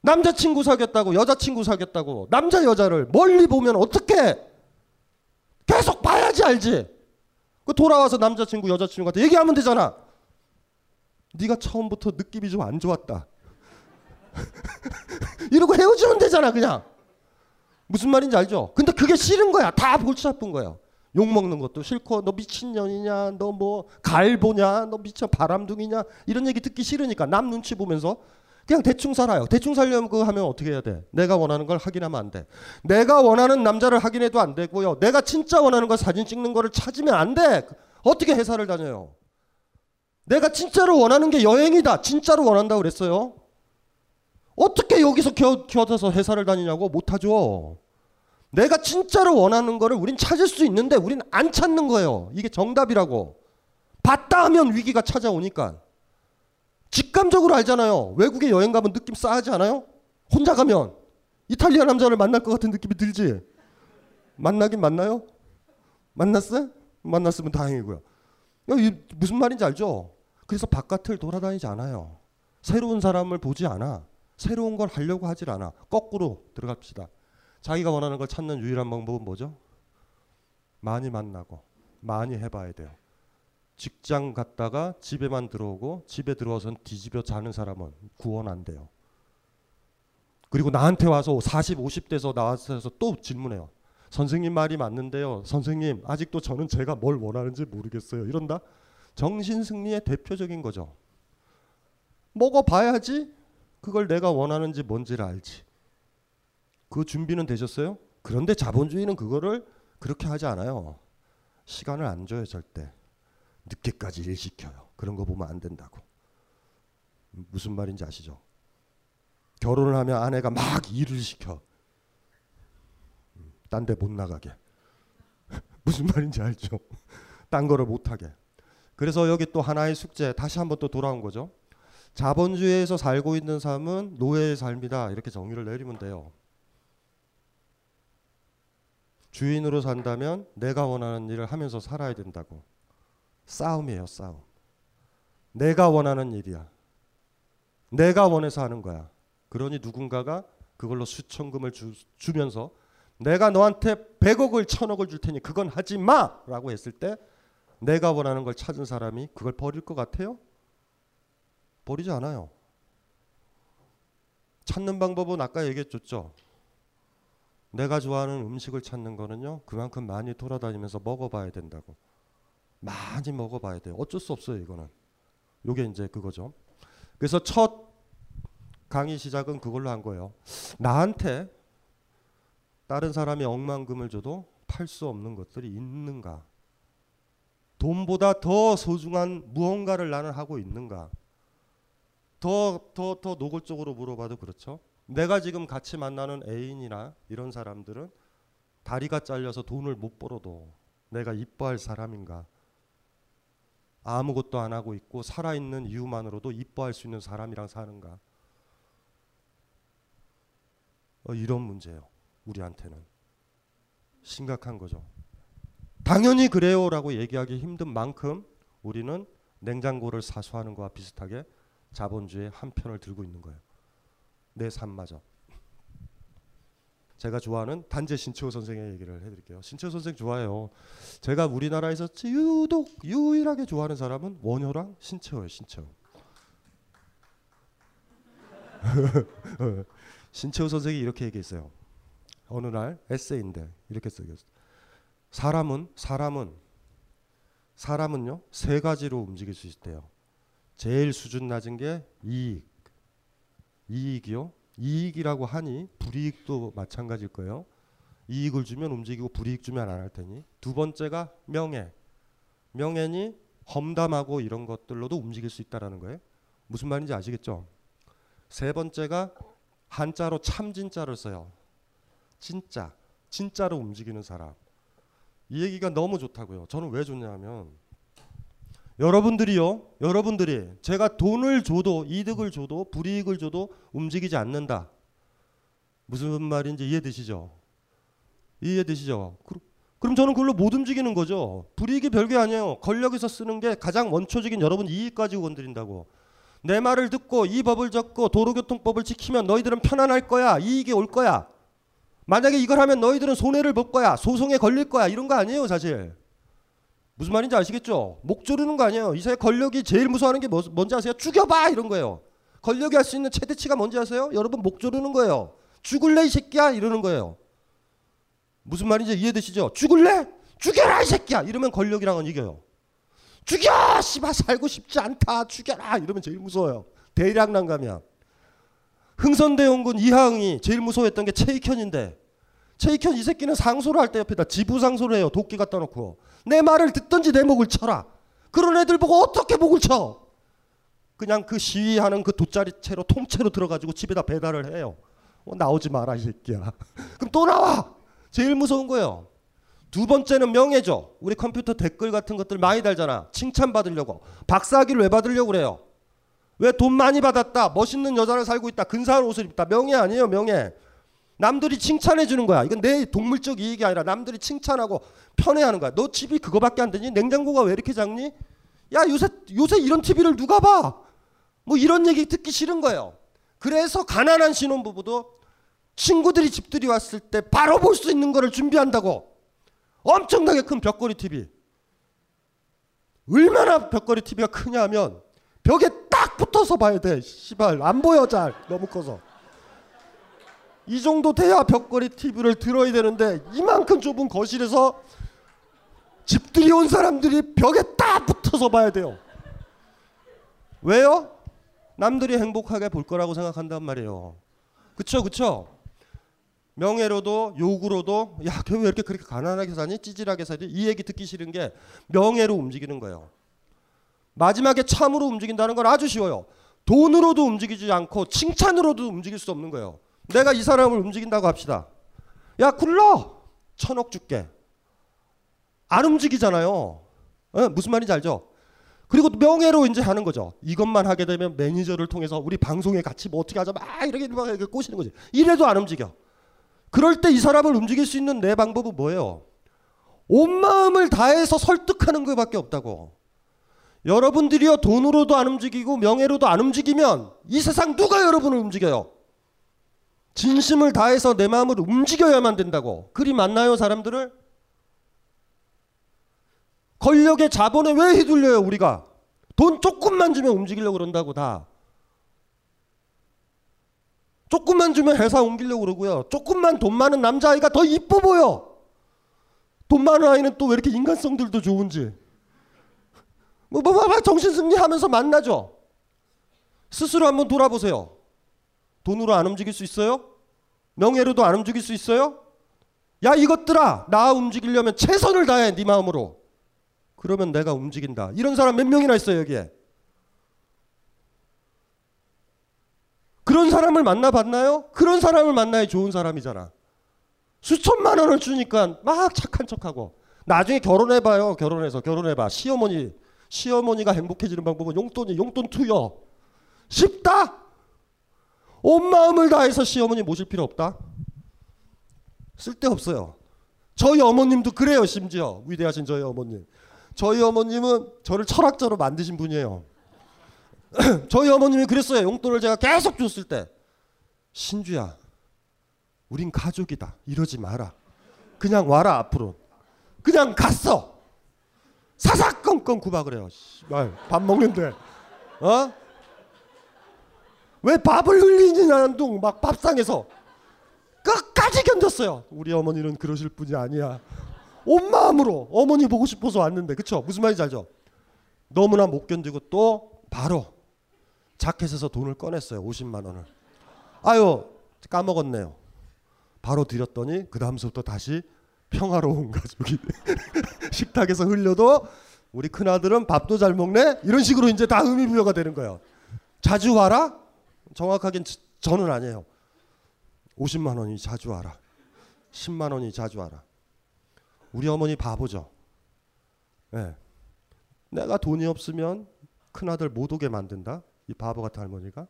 S4: 남자친구 사귀었다고, 여자친구 사귀었다고, 남자 여자를 멀리 보면 어떻게 계속 봐야지 알지. 그 돌아와서 남자친구, 여자친구한테 얘기하면 되잖아. 네가 처음부터 느낌이 좀 안 좋았다. 이러고 헤어지면 되잖아, 그냥. 무슨 말인지 알죠? 근데 그게 싫은 거야. 다 골치 아픈 거야. 욕 먹는 것도 싫고 너 미친년이냐 너 뭐 갈보냐 너 미쳐 바람둥이냐 이런 얘기 듣기 싫으니까 남 눈치 보면서 그냥 대충 살아요. 대충 살려면 그거 하면 어떻게 해야 돼? 내가 원하는 걸 확인하면 안 돼. 내가 원하는 남자를 확인해도 안 되고요. 내가 진짜 원하는 걸 사진 찍는 거를 찾으면 안 돼. 어떻게 회사를 다녀요? 내가 진짜로 원하는 게 여행이다. 진짜로 원한다고 그랬어요. 어떻게 여기서 겨, 겨져서 회사를 다니냐고 못하죠. 내가 진짜로 원하는 거를 우린 찾을 수 있는데 우린 안 찾는 거예요. 이게 정답이라고. 봤다 하면 위기가 찾아오니까. 직감적으로 알잖아요. 외국에 여행 가면 느낌 싸하지 않아요? 혼자 가면 이탈리아 남자를 만날 것 같은 느낌이 들지. 만나긴 만나요? 만났어요? 만났으면 다행이고요. 이 무슨 말인지 알죠? 그래서 바깥을 돌아다니지 않아요. 새로운 사람을 보지 않아. 새로운 걸 하려고 하질 않아. 거꾸로 들어갑시다. 자기가 원하는 걸 찾는 유일한 방법은 뭐죠? 많이 만나고 많이 해봐야 돼요. 직장 갔다가 집에만 들어오고 집에 들어와선 뒤집어 자는 사람은 구원 안 돼요. 그리고 나한테 와서 40, 50대에서 나와서 또 질문해요. 선생님 말이 맞는데요. 선생님 아직도 저는 제가 뭘 원하는지 모르겠어요. 이런다. 정신 승리의 대표적인 거죠. 먹어봐야지 그걸 내가 원하는지 뭔지를 알지. 그 준비는 되셨어요? 그런데 자본주의는 그거를 그렇게 하지 않아요. 시간을 안 줘요 절대. 늦게까지 일 시켜요. 그런 거 보면 안 된다고. 무슨 말인지 아시죠? 결혼을 하면 아내가 막 일을 시켜. 딴 데 못 나가게. 무슨 말인지 알죠? 딴 거를 못 하게. 그래서 여기 또 하나의 숙제 다시 한번 또 돌아온 거죠. 자본주의에서 살고 있는 삶은 노예의 삶이다. 이렇게 정의를 내리면 돼요. 주인으로 산다면 내가 원하는 일을 하면서 살아야 된다고. 싸움이에요, 싸움. 내가 원하는 일이야. 내가 원해서 하는 거야. 그러니 누군가가 그걸로 수천금을 주, 주면서 내가 너한테 100억을 1000억을 줄 테니 그건 하지 마 라고 했을 때 내가 원하는 걸 찾은 사람이 그걸 버릴 것 같아요? 버리지 않아요. 찾는 방법은 아까 얘기했죠. 내가 좋아하는 음식을 찾는 거는요. 그만큼 많이 돌아다니면서 먹어봐야 된다고. 많이 먹어봐야 돼요. 어쩔 수 없어요. 이거는. 요게 이제 그거죠. 그래서 첫 강의 시작은 그걸로 한 거예요. 나한테 다른 사람이 억만금을 줘도 팔 수 없는 것들이 있는가? 돈보다 더 소중한 무언가를 나는 하고 있는가? 더 더 더 노골적으로 물어봐도 그렇죠. 내가 지금 같이 만나는 애인이나 이런 사람들은 다리가 잘려서 돈을 못 벌어도 내가 이뻐할 사람인가? 아무것도 안 하고 있고 살아있는 이유만으로도 이뻐할 수 있는 사람이랑 사는가? 어, 이런 문제예요. 우리한테는 심각한 거죠. 당연히 그래요라고 얘기하기 힘든 만큼 우리는 냉장고를 사수하는 것과 비슷하게 자본주의 한 편을 들고 있는 거예요. 내 삶마저. 제가 좋아하는 단재 신채호 선생의 얘기를 해드릴게요. 신채호 선생 좋아해요. 제가 우리나라에서 유독 유일하게 좋아하는 사람은 원효랑 신채호예요. 신채호. 신채호 선생이 이렇게 얘기했어요. 어느 날 에세이인데 이렇게 써있어요. 사람은 사람은 사람은요 세 가지로 움직일 수 있대요. 제일 수준 낮은 게 이익, 이익이요. 이익이라고 하니 불이익도 마찬가지일 거예요. 이익을 주면 움직이고 불이익 주면 안 할 테니. 두 번째가 명예. 명예니 험담하고 이런 것들로도 움직일 수 있다라는 거예요. 무슨 말인지 아시겠죠? 세 번째가 한자로 참진자를 써요. 진짜, 진짜로 움직이는 사람. 이 얘기가 너무 좋다고요. 저는 왜 좋냐면 여러분들이요, 여러분들이 제가 돈을 줘도 이득을 줘도 불이익을 줘도 움직이지 않는다. 무슨 말인지 이해되시죠? 이해되시죠? 그- 그럼 저는 그걸로 못 움직이는 거죠. 불이익이 별게 아니에요. 권력에서 쓰는 게 가장 원초적인 여러분 이익 가지고 건드린다고. 내 말을 듣고 이 법을 적고 도로교통법을 지키면 너희들은 편안할 거야. 이익이 올 거야. 만약에 이걸 하면 너희들은 손해를 볼 거야. 소송에 걸릴 거야. 이런 거 아니에요, 사실. 무슨 말인지 아시겠죠? 목 조르는 거 아니에요. 이 사회 권력이 제일 무서워하는 게 뭐- 뭔지 아세요? 죽여봐 이런 거예요. 권력이 할 수 있는 최대치가 뭔지 아세요? 여러분 목 조르는 거예요. 죽을래 이 새끼야 이러는 거예요. 무슨 말인지 이해되시죠? 죽을래? 죽여라 이 새끼야 이러면 권력이랑은 이겨요. 죽여 씨발 살고 싶지 않다 죽여라 이러면 제일 무서워요. 대략 난감이야. 흥선대원군 이하응이 제일 무서워했던 게 최익현인데 최익현 이 새끼는 상소를 할 때 옆에다 지부 상소를 해요. 도끼 갖다 놓고 내 말을 듣든지 내 목을 쳐라. 그런 애들 보고 어떻게 목을 쳐? 그냥 그 시위하는 그 돗자리 채로 통째로 들어가지고 집에다 배달을 해요. 어, 나오지 마라 이 새끼야. 그럼 또 나와. 제일 무서운 거예요. 두 번째는 명예죠. 우리 컴퓨터 댓글 같은 것들 많이 달잖아. 칭찬 받으려고. 박사학위를 왜 받으려고 그래요? 왜 돈 많이 받았다. 멋있는 여자를 살고 있다. 근사한 옷을 입다. 명예 아니에요, 명예. 남들이 칭찬해 주는 거야. 이건 내 동물적 이익이 아니라 남들이 칭찬하고 편애하는 거야. 너 집이 그거밖에 안 되니? 냉장고가 왜 이렇게 작니? 야, 요새 요새 이런 TV를 누가 봐? 뭐 이런 얘기 듣기 싫은 거예요. 그래서 가난한 신혼부부도 친구들이 집들이 왔을 때 바로 볼 수 있는 거를 준비한다고. 엄청나게 큰 벽걸이 TV. 얼마나 벽걸이 TV가 크냐면 벽에 딱 붙어서 봐야 돼. 씨발 안 보여 잘 너무 커서. 이 정도 돼야 벽걸이 TV를 들어야 되는데 이만큼 좁은 거실에서 집들이 온 사람들이 벽에 딱 붙어서 봐야 돼요. 왜요? 남들이 행복하게 볼 거라고 생각한단 말이에요. 그쵸 그쵸? 명예로도 욕으로도 야, 걔 왜 이렇게 그렇게 가난하게 사니? 찌질하게 사니? 이 얘기 듣기 싫은 게 명예로 움직이는 거예요. 마지막에 참으로 움직인다는 건 아주 쉬워요. 돈으로도 움직이지 않고 칭찬으로도 움직일 수 없는 거예요. 내가 이 사람을 움직인다고 합시다. 야, 굴러! 천억 줄게. 안 움직이잖아요. 어? 무슨 말인지 알죠? 그리고 명예로 이제 하는 거죠. 이것만 하게 되면 매니저를 통해서 우리 방송에 같이 뭐 어떻게 하자 막 이렇게 막 이렇게 꼬시는 거지. 이래도 안 움직여. 그럴 때 이 사람을 움직일 수 있는 내 방법은 뭐예요? 온 마음을 다해서 설득하는 것밖에 없다고. 여러분들이요 돈으로도 안 움직이고 명예로도 안 움직이면 이 세상 누가 여러분을 움직여요? 진심을 다해서 내 마음을 움직여야만 된다고. 그리 만나요 사람들을? 권력의 자본에 왜 휘둘려요 우리가? 돈 조금만 주면 움직이려고 그런다고 다. 조금만 주면 회사 옮기려고 그러고요. 조금만 돈 많은 남자아이가 더 이뻐 보여. 돈 많은 아이는 또 왜 이렇게 인간성들도 좋은지. 뭐, 뭐, 뭐, 정신 승리 하면서 만나죠. 스스로 한번 돌아보세요. 돈으로 안 움직일 수 있어요? 명예로도 안 움직일 수 있어요? 야, 이것들아, 나 움직이려면 최선을 다해, 네 마음으로. 그러면 내가 움직인다. 이런 사람 몇 명이나 있어요, 여기에? 그런 사람을 만나봤나요? 그런 사람을 만나야 좋은 사람이잖아. 수천만 원을 주니까 막 착한 척하고 나중에 결혼해봐요. 결혼해서 결혼해봐. 시어머니 시어머니가 행복해지는 방법은 용돈이 용돈 투여. 쉽다. 온 마음을 다해서 시어머니 모실 필요 없다. 쓸데 없어요. 저희 어머님도 그래요. 심지어 위대하신 저희 어머님. 저희 어머님은 저를 철학자로 만드신 분이에요. 저희 어머님이 그랬어요. 용돈을 제가 계속 줬을 때 신주야, 우린 가족이다. 이러지 마라. 그냥 와라 앞으로. 그냥 갔어. 사사건건 구박을 해요. 씨발 밥 먹는데, 어? 왜 밥을 흘리지 나는 둥 막 밥상에서 끝까지 견뎠어요. 우리 어머니는 그러실 분이 아니야. 온 마음으로 어머니 보고 싶어서 왔는데, 그쵸? 무슨 말인지 알죠? 너무나 못 견디고 또 바로 자켓에서 돈을 꺼냈어요. 50만 원을. 아유 까먹었네요. 바로 드렸더니 그 다음부터 다시 평화로운 가족이 식탁에서 흘려도 우리 큰 아들은 밥도 잘 먹네 이런 식으로 이제 다 의미부여가 되는 거예요. 자주 와라? 정확하긴 저- 저는 아니에요. 50만 원이 자주 와라. 10만 원이 자주 와라. 우리 어머니 바보죠. 예. 내가 돈이 없으면 큰 아들 못 오게 만든다. 이 바보 같은 할머니가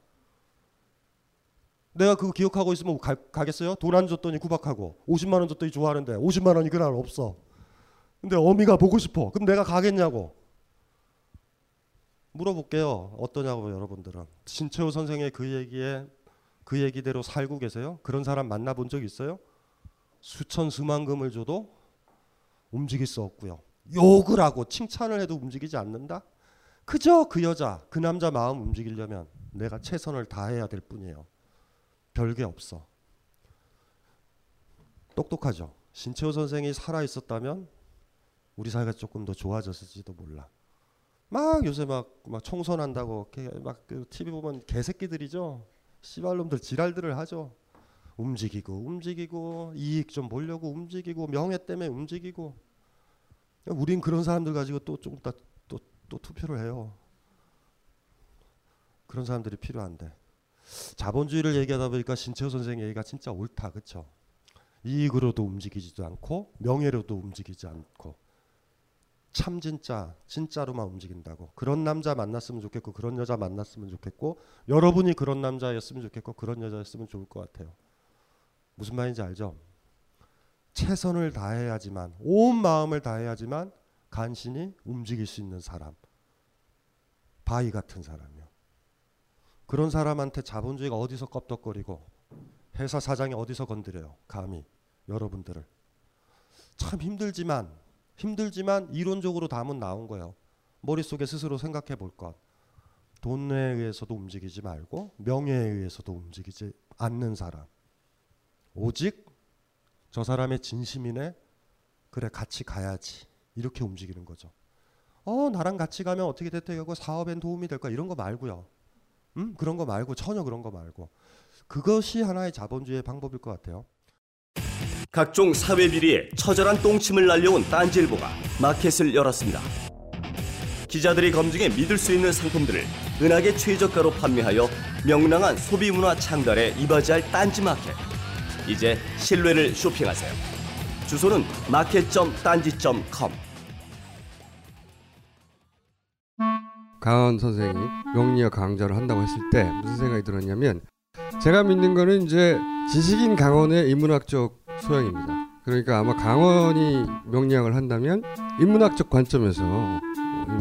S4: 내가 그거 기억하고 있으면 가, 가겠어요? 돈 안 줬더니 구박하고 50만 원 줬더니 좋아하는데 50만 원이 그날 없어. 근데 어미가 보고 싶어. 그럼 내가 가겠냐고. 물어볼게요. 어떠냐고 여러분들은. 신채호 선생의 그 얘기에 그 얘기대로 살고 계세요? 그런 사람 만나본 적 있어요? 수천 수만 금을 줘도 움직일 수 없고요. 욕을 하고 칭찬을 해도 움직이지 않는다. 그저 그 여자, 그 남자 마음 움직이려면 내가 최선을 다해야 될 뿐이에요. 별게 없어. 똑똑하죠. 신채호 선생이 살아 있었다면 우리 사회가 조금 더 좋아졌을지도 몰라. 막 요새 막, 막 총선한다고 막 그 TV 보면 개새끼들이죠. 씨발놈들 지랄들을 하죠. 움직이고 움직이고 이익 좀 보려고 움직이고 명예 때문에 움직이고 우린 그런 사람들 가지고 또좀 이따 또, 또 투표를 해요. 그런 사람들이 필요한데 자본주의를 얘기하다 보니까 신채호 선생 얘기가 진짜 옳다 그쵸 이익으로도 움직이지도 않고 명예로도 움직이지 않고 참 진짜 진짜로만 움직인다고. 그런 남자 만났으면 좋겠고 그런 여자 만났으면 좋겠고 여러분이 그런 남자였으면 좋겠고 그런 여자였으면 좋을 것 같아요. 무슨 말인지 알죠? 최선을 다해야지만 온 마음을 다해야지만 간신히 움직일 수 있는 사람. 바위 같은 사람이요. 그런 사람한테 자본주의가 어디서 껍덕거리고 회사 사장이 어디서 건드려요? 감히. 여러분들을. 참 힘들지만 힘들지만 이론적으로 답은 나온 거예요. 머릿속에 스스로 생각해 볼 것. 돈에 의해서도 움직이지 말고 명예에 의해서도 움직이지 않는 사람. 오직 저 사람의 진심이네. 그래 같이 가야지. 이렇게 움직이는 거죠. 어 나랑 같이 가면 어떻게 대통령고 사업엔 도움이 될까 이런 거 말고요. 음 그런 거 말고 전혀 그런 거 말고 그것이 하나의 자본주의의 방법일 것 같아요.
S8: 각종 사회 비리에 처절한 똥침을 날려온 딴지일보가 마켓을 열었습니다. 기자들이 검증해 믿을 수 있는 상품들을 은하계 최저가로 판매하여 명랑한 소비 문화 창달에 이바지할 딴지 마켓. 이제 신뢰를 쇼핑하세요. 주소는 마켓.딴지.com.
S9: 강원 선생이 명리학 강좌를 한다고 했을 때 무슨 생각이 들었냐면 제가 믿는 거는 이제 지식인 강원의 인문학적 소양입니다. 그러니까 아마 강원이 명리학을 한다면 인문학적 관점에서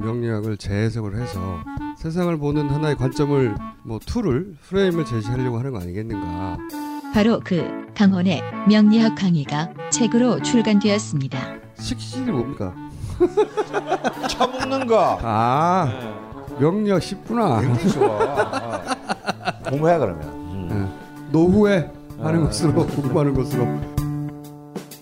S9: 명리학을 재해석을 해서 세상을 보는 하나의 관점을 뭐 툴을 프레임을 제시하려고 하는 거 아니겠는가.
S3: 바로 그 강헌의 명리학 강의가 책으로 출간되었습니다.
S9: 식신이 뭡니까?
S10: 처먹는 거.
S9: 아 명리학 쉽구나.
S10: 굉장히 좋아. 어. 공부해 그러면. 음.
S9: 노후에 하는 것으로 공부하는 것으로.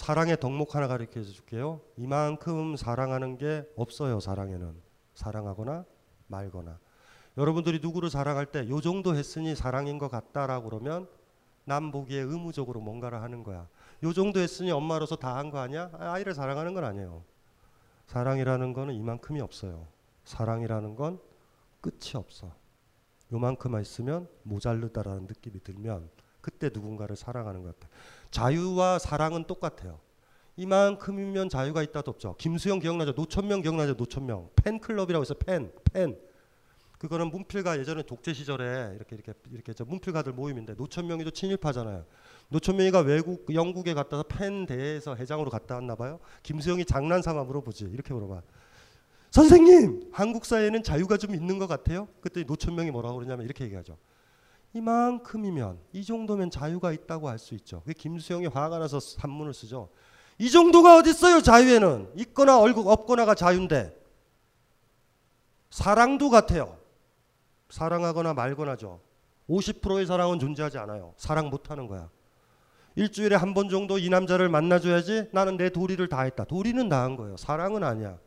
S4: 사랑의 덕목 하나 가르쳐 줄게요. 이만큼 사랑하는 게 없어요. 사랑에는 사랑하거나 말거나. 여러분들이 누구를 사랑할 때 요 정도 했으니 사랑인 것 같다라고 그러면 남 보기에 의무적으로 뭔가를 하는 거야. 요 정도 했으니 엄마로서 다 한 거 아니야? 아이를 사랑하는 건 아니에요. 사랑이라는 거는 이만큼이 없어요. 사랑이라는 건 끝이 없어. 요만큼만 있으면 모자르다라는 느낌이 들면 그때 누군가를 사랑하는 것 같아. 자유와 사랑은 똑같아요. 이만큼이면 자유가 있다도 없죠. 김수영 기억나죠? 노천명 기억나죠? 노천명 팬클럽이라고 해서 팬, 팬. 그거는 문필가 예전에 독재 시절에 이렇게 이렇게 이렇게 저 문필가들 모임인데 노천명이도 친일파잖아요. 노천명이가 외국 영국에 갔다가 팬 대회에서 회장으로 갔다 왔나 봐요. 김수영이 장난삼아 물어보지. 이렇게 물어봐. 선생님, 한국 사회에는 자유가 좀 있는 것 같아요. 그때 노천명이 뭐라고 그러냐면 이렇게 얘기하죠. 이만큼이면 이 정도면 자유가 있다고 할 수 있죠. 그 김수영이 화가 나서 산문을 쓰죠. 이 정도가 어디 있어요? 자유에는 있거나 없거나가 자유인데 사랑도 같아요. 사랑하거나 말거나죠. 50%의 사랑은 존재하지 않아요. 사랑 못하는 거야. 일주일에 한 번 정도 이 남자를 만나줘야지 나는 내 도리를 다 했다. 도리는 다한 거예요. 사랑은 아니야.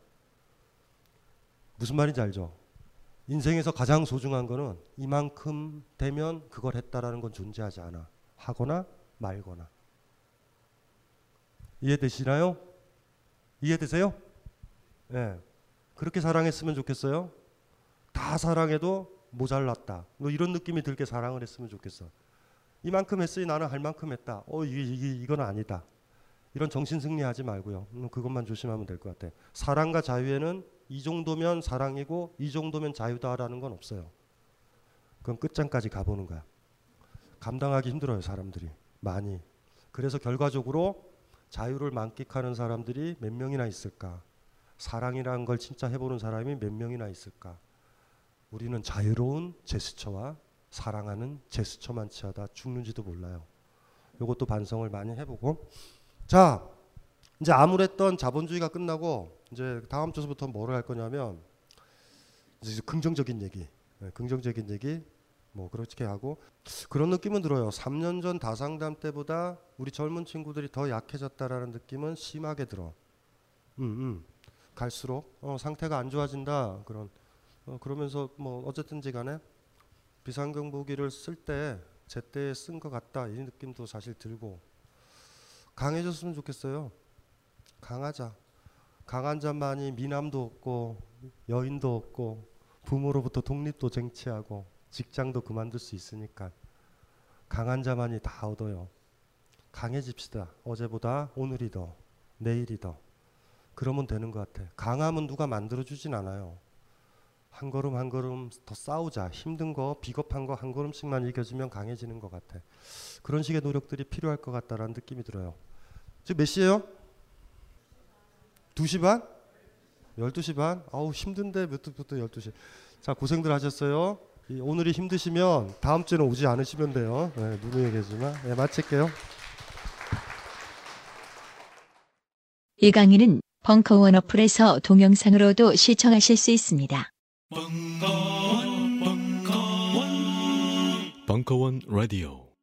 S4: 무슨 말인지 알죠? 인생에서 가장 소중한 거는 이만큼 되면 그걸 했다라는 건 존재하지 않아. 하거나 말거나. 이해되시나요? 이해되세요? 예. 네. 그렇게 사랑했으면 좋겠어요. 다 사랑해도 모자랐다. 뭐 이런 느낌이 들게 사랑을 했으면 좋겠어. 이만큼 했으니 나는 할 만큼 했다. 어, 이게, 이게 이건 아니다. 이런 정신 승리하지 말고요. 음, 그것만 조심하면 될 것 같아. 사랑과 자유에는 이 정도면 사랑이고 이 정도면 자유다라는 건 없어요. 그건 끝장까지 가보는 거야. 감당하기 힘들어요, 사람들이. 많이. 그래서 결과적으로 자유를 만끽하는 사람들이 몇 명이나 있을까? 사랑이라는 걸 진짜 해보는 사람이 몇 명이나 있을까? 우리는 자유로운 제스처와 사랑하는 제스처만 취하다 죽는지도 몰라요. 이것도 반성을 많이 해보고 자 이제 암울했던 자본주의가 끝나고 이제 다음 주부터 뭐를 할 거냐면 이제 긍정적인 얘기, 네, 긍정적인 얘기 뭐 그렇게 하고 그런 느낌은 들어요. 3년 전 다상담 때보다 우리 젊은 친구들이 더 약해졌다라는 느낌은 심하게 들어. 음, 음. 갈수록 어, 상태가 안 좋아진다 그런 어, 그러면서 뭐 어쨌든지 간에 비상경보기를 쓸 때 제때 쓴 것 같다 이 느낌도 사실 들고 강해졌으면 좋겠어요. 강하자. 강한 자만이 미남도 없고 여인도 없고 부모로부터 독립도 쟁취하고 직장도 그만둘 수 있으니까 강한 자만이 다 얻어요. 강해집시다. 어제보다 오늘이 더 내일이 더 그러면 되는 것 같아. 강함은 누가 만들어주진 않아요. 한 걸음 한 걸음 더 싸우자. 힘든 거, 비겁한 거 한 걸음씩만 이겨주면 강해지는 것 같아. 그런 식의 노력들이 필요할 것 같다라는 느낌이 들어요. 지금 몇 시예요? 2시 반? 12시 반? 아우 힘든데 몇 시부터 12시. 자 고생들 하셨어요. 오늘이 힘드시면 다음 주에는 오지 않으시면 돼요. 네, 누누이 얘기지만 네, 마칠게요.
S3: 이 강의는 벙커원 어플에서 동영상으로도 시청하실 수 있습니다.
S2: 벙커원, 벙커원, 벙커원 라디오.